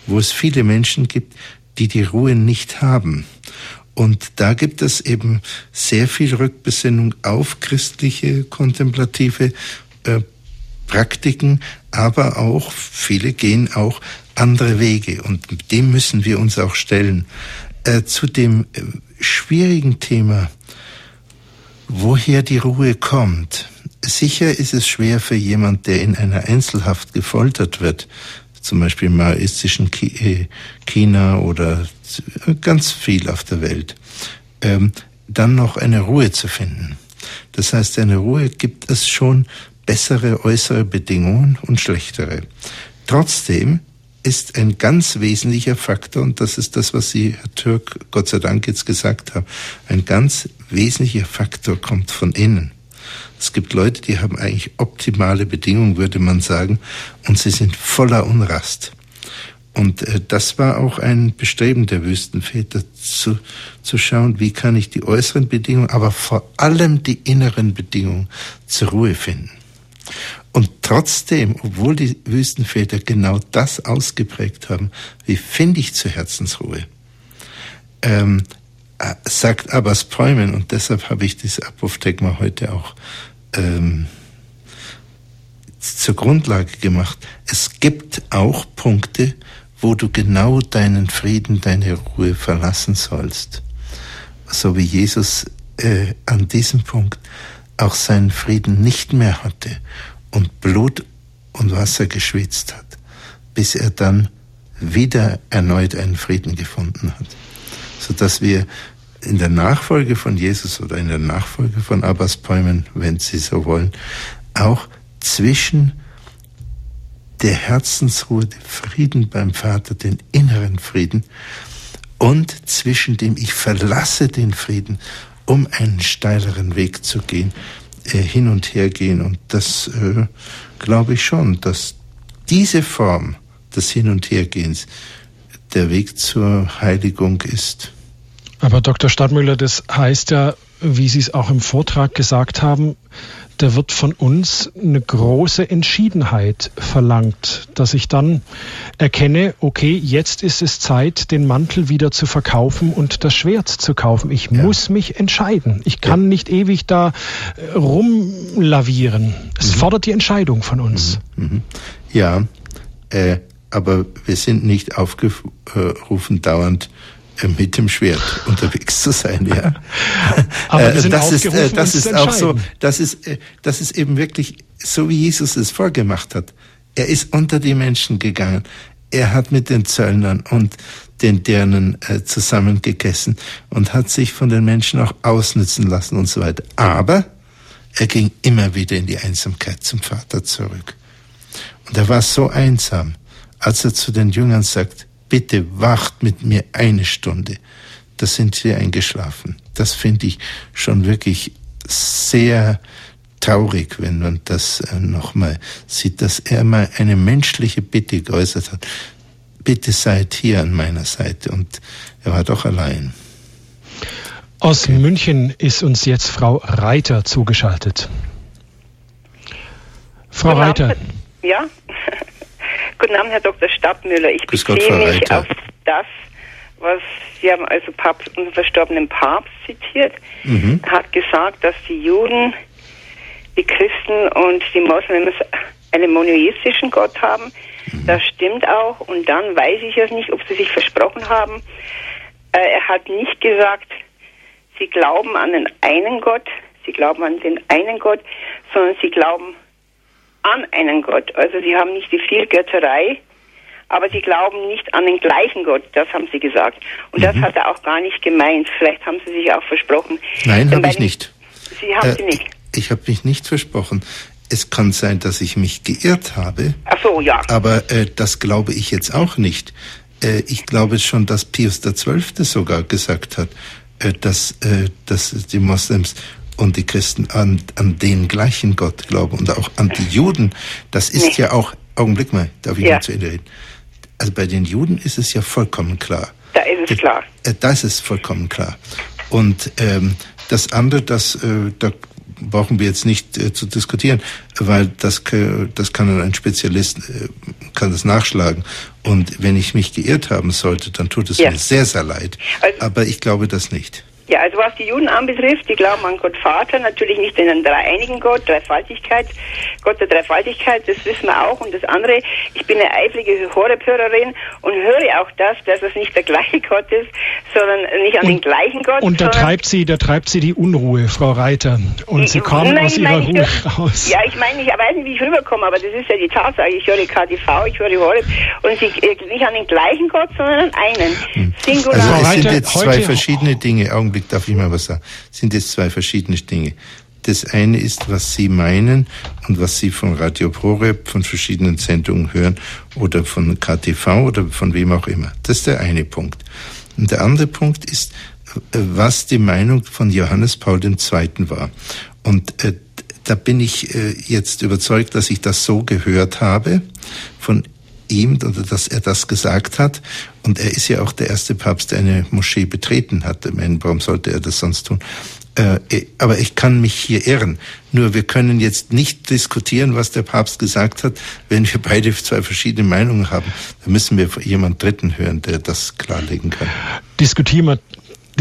wo es viele Menschen gibt, die die Ruhe nicht haben. Und da gibt es eben sehr viel Rückbesinnung auf christliche, kontemplative äh, Praktiken, aber auch viele gehen auch andere Wege und dem müssen wir uns auch stellen. Äh, zu dem äh, schwierigen Thema, woher die Ruhe kommt. Sicher ist es schwer für jemand, der in einer Einzelhaft gefoltert wird, zum Beispiel im maoistischen äh, China oder ganz viel auf der Welt, ähm, dann noch eine Ruhe zu finden. Das heißt, eine Ruhe gibt es schon bessere äußere Bedingungen und schlechtere. Trotzdem ist ein ganz wesentlicher Faktor, und das ist das, was Sie, Herr Türk, Gott sei Dank jetzt gesagt haben, ein ganz wesentlicher Faktor kommt von innen. Es gibt Leute, die haben eigentlich optimale Bedingungen, würde man sagen, und sie sind voller Unrast. Und äh, das war auch ein Bestreben der Wüstenväter, zu, zu schauen, wie kann ich die äußeren Bedingungen, aber vor allem die inneren Bedingungen zur Ruhe finden. Und trotzdem, obwohl die Wüstenväter genau das ausgeprägt haben, wie finde ich zur Herzensruhe, ähm, äh, sagt Abbas Päumen, und deshalb habe ich diese Apophthegma heute auch ähm, zur Grundlage gemacht. Es gibt auch Punkte, wo du genau deinen Frieden, deine Ruhe verlassen sollst. So wie Jesus äh, an diesem Punkt auch seinen Frieden nicht mehr hatte und Blut und Wasser geschwitzt hat, bis er dann wieder erneut einen Frieden gefunden hat. Sodass wir in der Nachfolge von Jesus oder in der Nachfolge von Abbas Bäumen, wenn Sie so wollen, auch zwischen der Herzensruhe, dem Frieden beim Vater, den inneren Frieden und zwischen dem ich verlasse den Frieden, um einen steileren Weg zu gehen, äh, hin und her gehen. Und das äh, glaube ich schon, dass diese Form des Hin- und Hergehens der Weg zur Heiligung ist. Aber Dr. Stadtmüller, das heißt ja, wie Sie es auch im Vortrag gesagt haben, da wird von uns eine große Entschiedenheit verlangt, dass ich dann erkenne, okay, jetzt ist es Zeit, den Mantel wieder zu verkaufen und das Schwert zu kaufen. Ich ja. muss mich entscheiden. Ich kann ja. nicht ewig da äh, rumlavieren. Es mhm. fordert die Entscheidung von uns. Mhm. Mhm. Ja, äh, aber wir sind nicht aufgerufen, dauernd äh, mit dem Schwert unterwegs zu sein, ja. Aber äh, das ist, äh, das ist auch so, das ist, das ist eben wirklich so, wie Jesus es vorgemacht hat. Er ist unter die Menschen gegangen. Er hat mit den Zöllnern und den Dirnen äh, zusammengegessen und hat sich von den Menschen auch ausnützen lassen und so weiter. Aber er ging immer wieder in die Einsamkeit zum Vater zurück. Und er war so einsam, als er zu den Jüngern sagt, bitte wacht mit mir eine Stunde. Da sind sie eingeschlafen. Das finde ich schon wirklich sehr traurig, wenn man das äh, nochmal sieht, dass er mal eine menschliche Bitte geäußert hat. Bitte seid hier an meiner Seite. Und er war doch allein. Aus okay. München ist uns jetzt Frau Reiter zugeschaltet. Frau Reiter. Ja, Guten Abend, Herr Dr. Stadtmüller. Ich beziehe mich auf das, was Sie haben also Papst, unseren verstorbenen Papst zitiert. Mhm. Er hat gesagt, dass die Juden, die Christen und die Moslems einen monotheistischen Gott haben. Mhm. Das stimmt auch. Und dann weiß ich es nicht, ob Sie sich versprochen haben. Äh, er hat nicht gesagt, Sie glauben an den einen Gott, Sie glauben an den einen Gott, sondern Sie glauben an einen Gott. Also sie haben nicht die Vielgötterei, aber sie glauben nicht an den gleichen Gott. Das haben sie gesagt. Und mhm. das hat er auch gar nicht gemeint. Vielleicht haben sie sich auch versprochen. Nein, habe ich nicht. Sie haben äh, sie nicht. Ich habe mich nicht versprochen. Es kann sein, dass ich mich geirrt habe. Ach so, ja. Aber äh, das glaube ich jetzt auch nicht. Äh, ich glaube schon, dass Pius XII. sogar gesagt hat, äh, dass, äh, dass die Moslems und die Christen an, an den gleichen Gott glauben und auch an die Juden. Das ist nee. ja auch, Augenblick mal, darf ich ja. mal zu Ende reden? Also bei den Juden ist es ja vollkommen klar. Da ist es klar. Äh, da ist es vollkommen klar. Und ähm, das andere, das, äh, da brauchen wir jetzt nicht äh, zu diskutieren, weil das, das kann ein Spezialist, äh, kann das nachschlagen. Und wenn ich mich geirrt haben sollte, dann tut es ja. mir sehr, sehr leid. Also, Aber ich glaube das nicht. Ja, also was die Juden anbetrifft, die glauben an Gott Vater, natürlich nicht in einen dreieinigen Gott, Dreifaltigkeit, Gott der Dreifaltigkeit, das wissen wir auch. Und das andere, ich bin eine eifrige Horeb-Hörerin und höre auch das, dass es nicht der gleiche Gott ist, sondern nicht an und, den gleichen Gott. Und da treibt sie, da treibt sie die Unruhe, Frau Reiter. Und sie kommen aus ihrer Ruhe das, raus. Ja, ich meine, ich weiß nicht, wie ich rüberkomme, aber das ist ja die Tatsache. Ich höre KTV, ich höre Horeb und sie äh, nicht an den gleichen Gott, sondern an einen. Hm. Singular. Also es sind jetzt zwei verschiedene Dinge. Augenblick, darf ich mal was sagen? Sind jetzt zwei verschiedene Dinge. Das eine ist, was Sie meinen und was Sie von Radio ProRep, von verschiedenen Sendungen hören oder von KTV oder von wem auch immer. Das ist der eine Punkt. Und der andere Punkt ist, was die Meinung von Johannes Paul II. war. Und äh, da bin ich äh, jetzt überzeugt, dass ich das so gehört habe von ihm oder dass er das gesagt hat. Und er ist ja auch der erste Papst, der eine Moschee betreten hat. Ich meine, warum sollte er das sonst tun? Äh, aber ich kann mich hier irren. Nur wir können jetzt nicht diskutieren, was der Papst gesagt hat, wenn wir beide zwei verschiedene Meinungen haben. Da müssen wir jemand Dritten hören, der das klarlegen kann. Diskutieren wir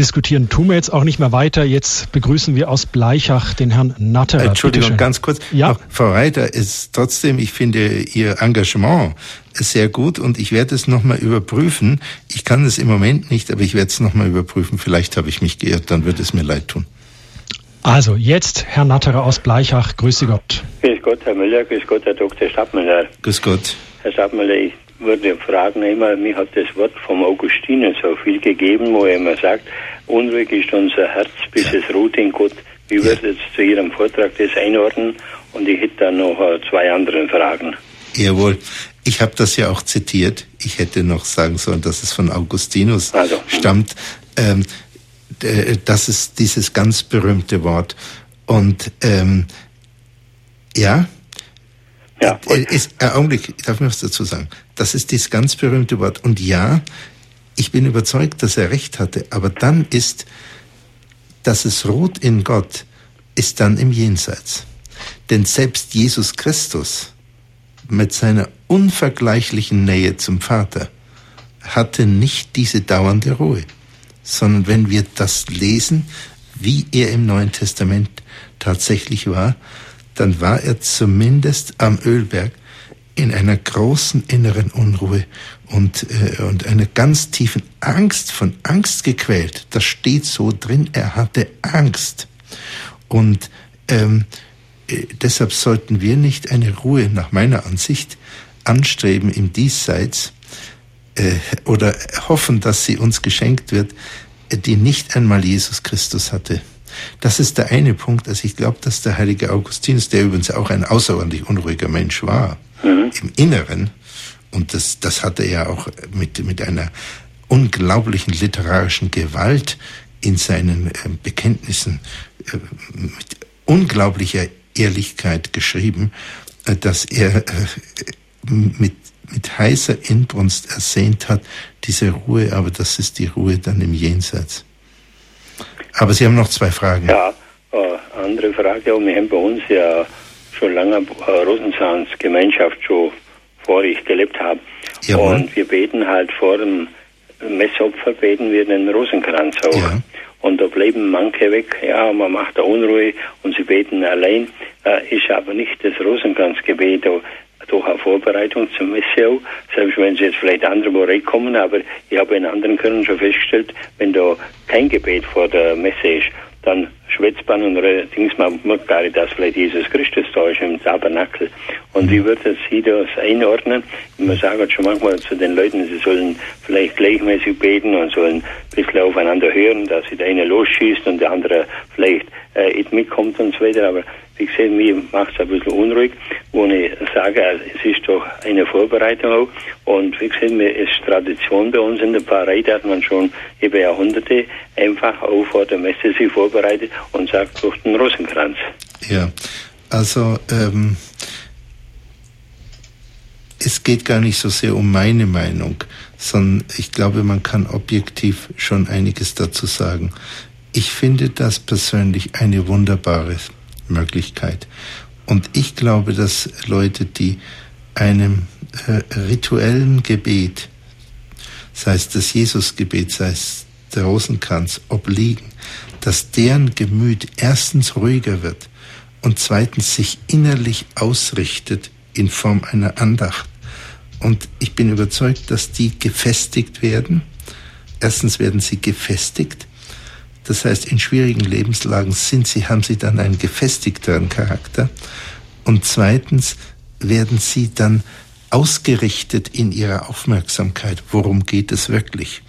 diskutieren tun wir jetzt auch nicht mehr weiter. Jetzt begrüßen wir aus Bleichach den Herrn Natterer. Entschuldigung, ganz kurz. Ja. Frau Reiter, ist trotzdem, ich finde Ihr Engagement sehr gut und ich werde es nochmal überprüfen. Ich kann es im Moment nicht, aber ich werde es nochmal überprüfen. Vielleicht habe ich mich geirrt, dann wird es mir leid tun. Also jetzt Herr Natterer aus Bleichach, grüße Gott. Grüß Gott, Herr Müller, grüß Gott, Herr Dr. Stadtmüller. Grüß Gott. Herr Stadtmüller, ich würde fragen immer, mir hat das Wort vom Augustiner so viel gegeben, wo er immer sagt, unruhig ist unser Herz, bis ja. es ruht in Gott. Wie ja. wird jetzt zu Ihrem Vortrag das einordnen? Und ich hätte dann noch äh, zwei andere Fragen. Jawohl. Ich habe das ja auch zitiert. Ich hätte noch sagen sollen, dass es von Augustinus also. stammt. Ähm, das ist dieses ganz berühmte Wort. Und ähm, ja, ja äh, ist, äh, Augenblick, ich darf mir was dazu sagen. Das ist dieses ganz berühmte Wort. Und ja, ich bin überzeugt, dass er recht hatte. Aber dann ist, dass es ruht in Gott, ist dann im Jenseits. Denn selbst Jesus Christus mit seiner unvergleichlichen Nähe zum Vater hatte nicht diese dauernde Ruhe, sondern wenn wir das lesen, wie er im Neuen Testament tatsächlich war, dann war er zumindest am Ölberg in einer großen inneren Unruhe und, äh, und einer ganz tiefen Angst, von Angst gequält. Das steht so drin, er hatte Angst. Und ähm, äh, deshalb sollten wir nicht eine Ruhe nach meiner Ansicht anstreben im Diesseits äh, oder hoffen, dass sie uns geschenkt wird, die nicht einmal Jesus Christus hatte. Das ist der eine Punkt. Also ich glaube, dass der heilige Augustinus, der übrigens auch ein außerordentlich unruhiger Mensch war, mhm. im Inneren, und das, das hat er ja auch mit, mit einer unglaublichen literarischen Gewalt in seinen äh, Bekenntnissen, äh, mit unglaublicher Ehrlichkeit geschrieben, äh, dass er mit, mit heißer Inbrunst ersehnt hat, diese Ruhe, aber das ist die Ruhe dann im Jenseits. Aber Sie haben noch zwei Fragen. Ja, äh, andere Frage. Wir haben bei uns ja schon lange äh, Rosenzahns Gemeinschaft schon vor ich gelebt habe. Jawohl. Und wir beten halt vor dem Messopfer, beten wir den Rosenkranz auch. Ja. Und da bleiben manche weg, ja, man macht da Unruhe und sie beten allein. Äh, ist aber nicht das Rosenkranzgebet durch eine Vorbereitung zum Messe auch, selbst wenn sie jetzt vielleicht andere Woche kommen, aber ich habe in anderen Kirchen schon festgestellt, wenn da kein Gebet vor der Messe ist, dann schwätzt man und allerdings man mag gar nicht, dass vielleicht Jesus Christus da ist im Tabernakel. Und wie würde Sie das einordnen? Man sagt schon manchmal zu den Leuten, sie sollen vielleicht gleichmäßig beten und sollen ein bisschen aufeinander hören, dass sich der eine losschießt und der andere vielleicht äh, mitkommt und so weiter. Aber wie gesagt, mir macht es ein bisschen unruhig, wo ich sage, also, es ist doch eine Vorbereitung auch. Und wie gesagt, es ist Tradition bei uns in der Pfarrei, dass man schon über Jahrhunderte einfach auch vor der Messe sich vorbereitet und sagt durch den Rosenkranz. Ja, also ähm, es geht gar nicht so sehr um meine Meinung, sondern ich glaube, man kann objektiv schon einiges dazu sagen. Ich finde das persönlich eine wunderbare Möglichkeit. Und ich glaube, dass Leute, die einem äh, rituellen Gebet, sei es das Jesusgebet, sei es der Rosenkranz, obliegen, dass deren Gemüt erstens ruhiger wird und zweitens sich innerlich ausrichtet in Form einer Andacht. Und ich bin überzeugt, dass die gefestigt werden. Erstens werden sie gefestigt das heißt, in schwierigen Lebenslagen sind sie, haben sie dann einen gefestigteren Charakter. Und zweitens werden sie dann ausgerichtet in ihrer Aufmerksamkeit. Worum geht es wirklich?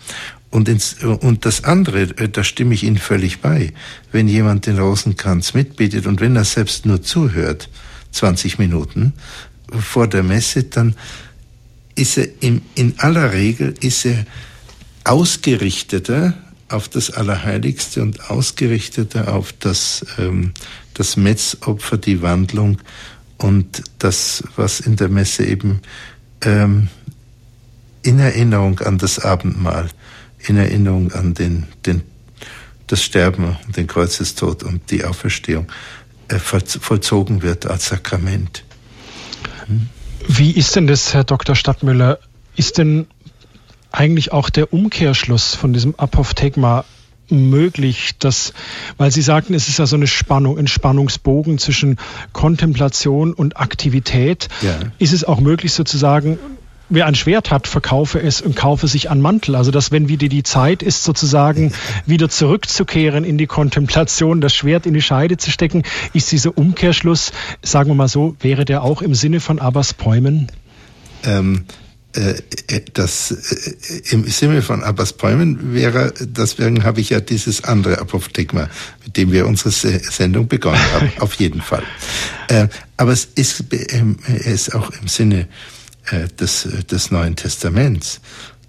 Und, ins, und das andere, äh, da stimme ich Ihnen völlig bei. Wenn jemand den Rosenkranz mitbetet und wenn er selbst nur zuhört, 20 Minuten vor der Messe, dann ist er in, in aller Regel ist er ausgerichteter auf das Allerheiligste und ausgerichtete auf das, ähm, das Metzopfer, die Wandlung und das, was in der Messe eben ähm, in Erinnerung an das Abendmahl, in Erinnerung an den, den, das Sterben den Kreuzestod und die Auferstehung äh, vollzogen wird als Sakrament. Hm? Wie ist denn das, Herr Dr. Stadtmüller? Ist denn eigentlich auch der Umkehrschluss von diesem Apophthegma möglich, dass, weil Sie sagten, es ist ja so eine Spannung, ein Spannungsbogen zwischen Kontemplation und Aktivität. Ja. Ist es auch möglich sozusagen, wer ein Schwert hat, verkaufe es und kaufe sich einen Mantel. Also dass wenn wieder die Zeit ist, sozusagen wieder zurückzukehren in die Kontemplation, das Schwert in die Scheide zu stecken, ist dieser Umkehrschluss, sagen wir mal so, wäre der auch im Sinne von Abbas Bäumen? Ähm, äh, äh, das äh, im Sinne von Abbas Bäumen wäre, deswegen habe ich ja dieses andere Apophthegma, mit dem wir unsere Sendung begonnen haben, auf jeden Fall. Aber es ist, ähm, ist auch im Sinne des, des Neuen Testaments.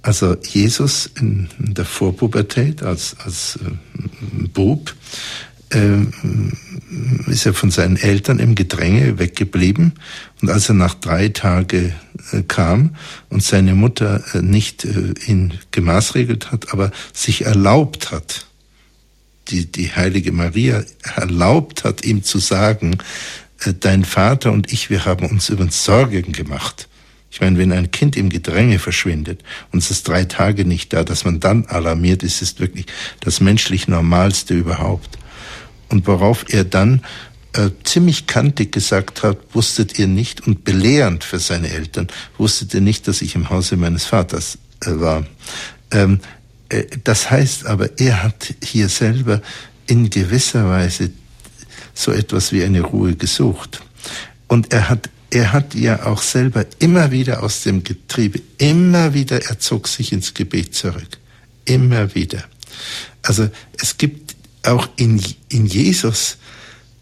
Also Jesus in der Vorpubertät als, als Bub ist er von seinen Eltern im Gedränge weggeblieben. Und als er nach drei Tagen äh, kam und seine Mutter äh, nicht äh, ihn gemaßregelt hat, aber sich erlaubt hat, die, die heilige Maria erlaubt hat, ihm zu sagen, dein Vater und ich, wir haben uns über Sorgen gemacht. Ich meine, wenn ein Kind im Gedränge verschwindet und es ist drei Tage nicht da, dass man dann alarmiert ist, ist wirklich das menschlich Normalste überhaupt. Und worauf er dann äh, ziemlich kantig gesagt hat, wusstet ihr nicht und belehrend für seine Eltern, wusstet ihr nicht, dass ich im Hause meines Vaters äh, war. Ähm, äh, das heißt aber, er hat hier selber in gewisser Weise so etwas wie eine Ruhe gesucht. Und er hat er hat ja auch selber immer wieder aus dem Getriebe, immer wieder, er zog sich ins Gebet zurück. Immer wieder. Also es gibt auch in, in Jesus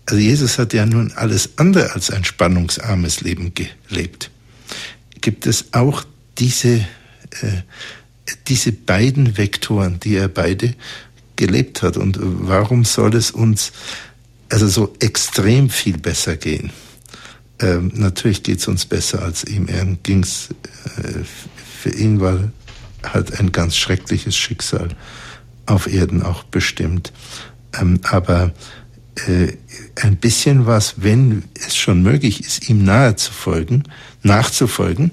also Jesus hat ja nun alles andere als ein spannungsarmes Leben gelebt. Gibt es auch diese, äh, diese beiden Vektoren, die er beide gelebt hat? Und warum soll es uns also so extrem viel besser gehen? Ähm, natürlich geht es uns besser als ihm. Er ging's, äh, für ihn war halt ein ganz schreckliches Schicksal auf Erden auch bestimmt. Ähm, aber äh, ein bisschen was, wenn es schon möglich ist, ihm nahe zu folgen, nachzufolgen,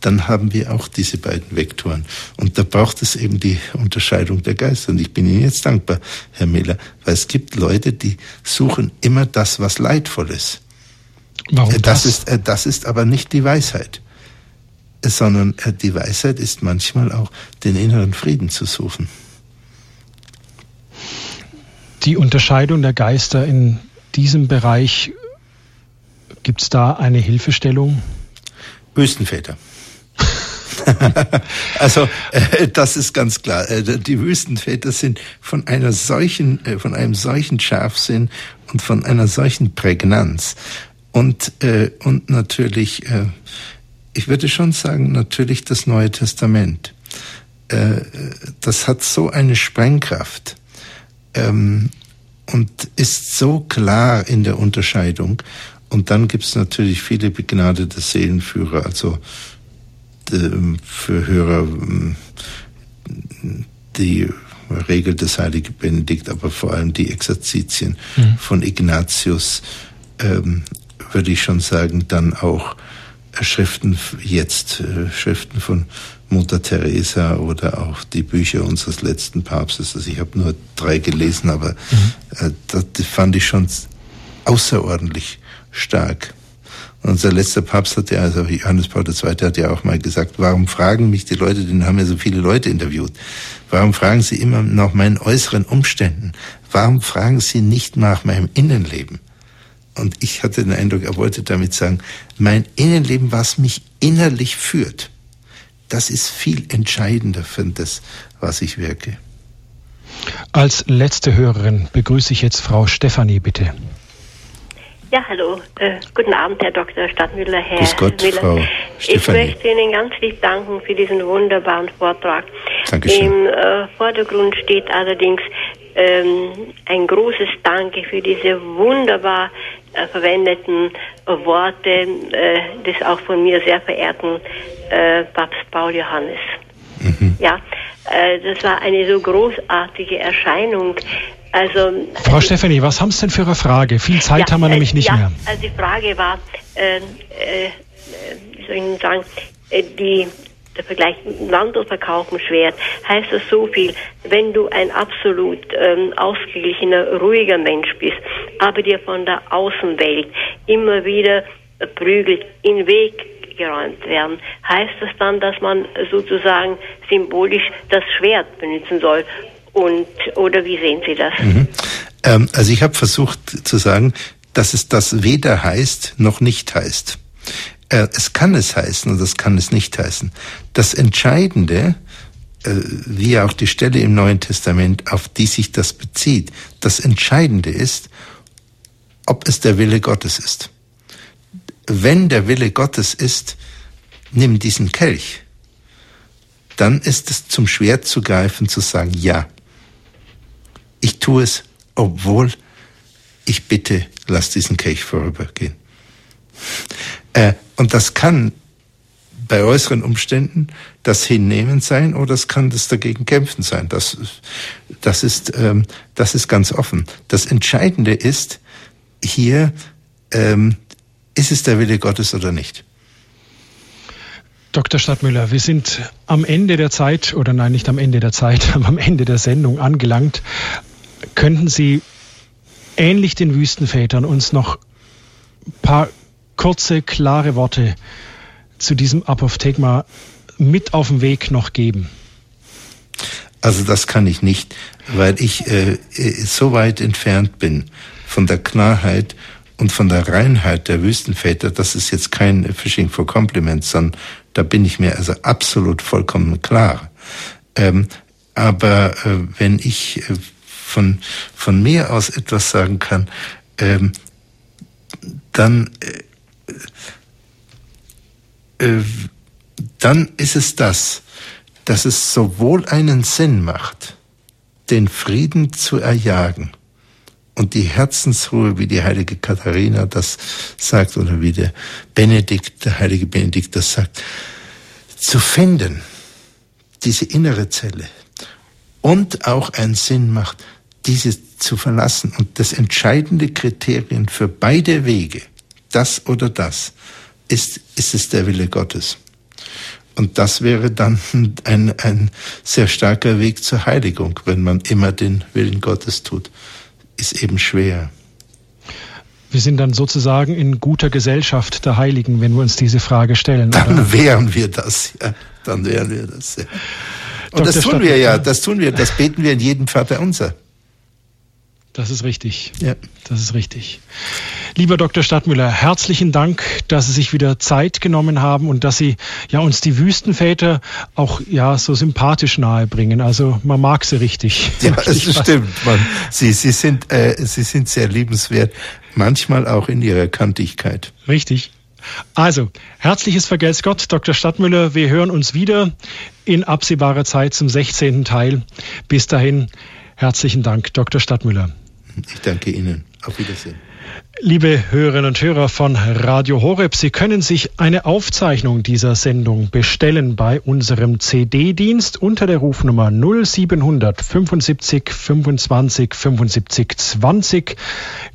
dann haben wir auch diese beiden Vektoren. Und da braucht es eben die Unterscheidung der Geister. Und ich bin Ihnen jetzt dankbar, Herr Miller, weil es gibt Leute, die suchen immer das, was leidvoll ist. Warum äh, das? Das ist, äh, das ist aber nicht die Weisheit, sondern die Weisheit ist manchmal auch, den inneren Frieden zu suchen. Die Unterscheidung der Geister in diesem Bereich, gibt es da eine Hilfestellung? Wüstenväter. also äh, das ist ganz klar. Äh, die Wüstenväter sind von einer solchen, äh, von einem solchen Scharfsinn und von einer solchen Prägnanz und äh, und natürlich, äh, ich würde schon sagen, natürlich das Neue Testament. Äh, das hat so eine Sprengkraft ähm, und ist so klar in der Unterscheidung. Und dann gibt es natürlich viele begnadete Seelenführer, also ähm, für Hörer ähm, die Regel des heiligen Benedikt, aber vor allem die Exerzitien mhm. von Ignatius, ähm, würde ich schon sagen, dann auch Schriften jetzt, äh, Schriften von Mutter Teresa oder auch die Bücher unseres letzten Papstes. Also ich habe nur drei gelesen, aber mhm. äh, das fand ich schon außerordentlich stark. Unser letzter Papst hat ja, also Johannes Paul II. hat ja auch mal gesagt, warum fragen mich die Leute, den haben ja so viele Leute interviewt, warum fragen sie immer nach meinen äußeren Umständen? Warum fragen sie nicht nach meinem Innenleben? Und ich hatte den Eindruck, er wollte damit sagen, mein Innenleben, was mich innerlich führt, das ist viel entscheidender für das, was ich wirke. Als letzte Hörerin begrüße ich jetzt Frau Stefanie, bitte. Ja, hallo. Äh, guten Abend, Herr Dr. Stadtmüller, Herr Grüß Gott, Müller. Frau Stefanie. Ich möchte Ihnen ganz lieb danken für diesen wunderbaren Vortrag. Dankeschön. Im äh, Vordergrund steht allerdings ähm, ein großes Danke für diese wunderbar verwendeten Worte äh, des auch von mir sehr verehrten äh, Papst Paul Johannes. Mhm. Ja, äh, das war eine so großartige Erscheinung. Also, Frau Stefanie, was haben Sie denn für eine Frage? Viel Zeit ja, haben wir nämlich nicht ja, mehr. Also die Frage war, äh, äh, wie soll ich sagen, die der Vergleich Wandel verkaufen schwer, heißt das so viel, wenn du ein absolut ähm, ausgeglichener, ruhiger Mensch bist, aber dir von der Außenwelt immer wieder prügelt, in Weg geräumt werden, heißt das dann, dass man sozusagen symbolisch das Schwert benutzen soll? Und oder wie sehen Sie das? Mhm. Ähm, also ich habe versucht zu sagen, dass es das weder heißt noch nicht heißt. Äh, es kann es heißen und es kann es nicht heißen. Das Entscheidende, äh, wie auch die Stelle im Neuen Testament, auf die sich das bezieht, das Entscheidende ist, ob es der Wille Gottes ist. Wenn der Wille Gottes ist, nimm diesen Kelch, dann ist es zum Schwert zu greifen, zu sagen, ja, ich tue es, obwohl ich bitte, lass diesen Kelch vorübergehen. Äh, und das kann bei äußeren Umständen das Hinnehmen sein oder es kann das dagegen kämpfen sein. Das, das, ist, ähm, das ist ganz offen. Das Entscheidende ist hier, ähm, ist es der Wille Gottes oder nicht? Dr. Stadtmüller, wir sind am Ende der Zeit, oder nein, nicht am Ende der Zeit, am Ende der Sendung angelangt. Könnten Sie ähnlich den Wüstenvätern uns noch ein paar kurze, klare Worte zu diesem Apophthegma mit auf den Weg noch geben? Also das kann ich nicht, weil ich äh, so weit entfernt bin von der Klarheit und von der Reinheit der Wüstenväter. Das ist jetzt kein Fishing for Compliments, sondern da bin ich mir also absolut vollkommen klar. Ähm, aber äh, wenn ich äh, von, von mir aus etwas sagen kann, ähm, dann äh, äh, dann ist es das, dass es sowohl einen Sinn macht, den Frieden zu erjagen und die Herzensruhe, wie die heilige Katharina das sagt oder wie der Benedikt, der heilige Benedikt das sagt, zu finden, diese innere Zelle und auch einen Sinn macht, diese zu verlassen. Und das entscheidende Kriterium für beide Wege, das oder das, ist, ist es der Wille Gottes. Und das wäre dann ein, ein sehr starker Weg zur Heiligung, wenn man immer den Willen Gottes tut. Ist eben schwer. Wir sind dann sozusagen in guter Gesellschaft der Heiligen, wenn wir uns diese Frage stellen. Dann oder? wären wir das, ja. Dann wären wir das, ja. Und Dr. das tun wir ja, das tun wir, das beten wir in jedem Vater unser. Das ist richtig. Ja. Das ist richtig. Lieber Dr. Stadtmüller, herzlichen Dank, dass Sie sich wieder Zeit genommen haben und dass Sie ja uns die Wüstenväter auch ja so sympathisch nahebringen. Also man mag sie richtig. Ja, das stimmt. Man, sie, sie, sind, äh, sie sind sehr liebenswert, manchmal auch in ihrer Kantigkeit. Richtig. Also, herzliches Vergelt's Gott, Dr. Stadtmüller. Wir hören uns wieder in absehbarer Zeit zum 16. Teil. Bis dahin, herzlichen Dank, Dr. Stadtmüller. Ich danke Ihnen. Auf Wiedersehen. Liebe Hörerinnen und Hörer von Radio Horeb, Sie können sich eine Aufzeichnung dieser Sendung bestellen bei unserem CD-Dienst unter der Rufnummer 0700 75 25 75 20.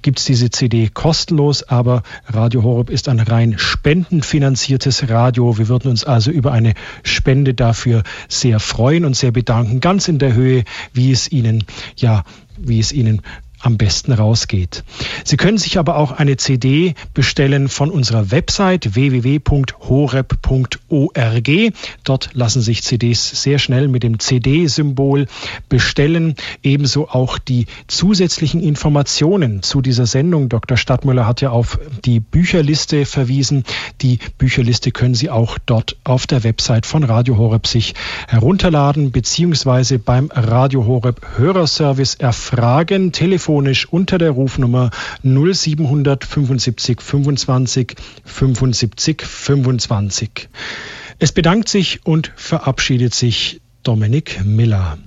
Gibt es diese CD kostenlos, aber Radio Horeb ist ein rein spendenfinanziertes Radio. Wir würden uns also über eine Spende dafür sehr freuen und sehr bedanken, ganz in der Höhe, wie es Ihnen ja wie es Ihnen am besten rausgeht. Sie können sich aber auch eine CD bestellen von unserer Website www.horeb.org. Dort lassen sich CDs sehr schnell mit dem CD-Symbol bestellen. Ebenso auch die zusätzlichen Informationen zu dieser Sendung. Dr. Stadtmüller hat ja auf die Bücherliste verwiesen. Die Bücherliste können Sie auch dort auf der Website von Radio Horeb sich herunterladen beziehungsweise beim Radio Horeb Hörerservice erfragen. Telefon telefonisch unter der Rufnummer 0775 25 75 25. Es bedankt sich und verabschiedet sich Dominik Miller.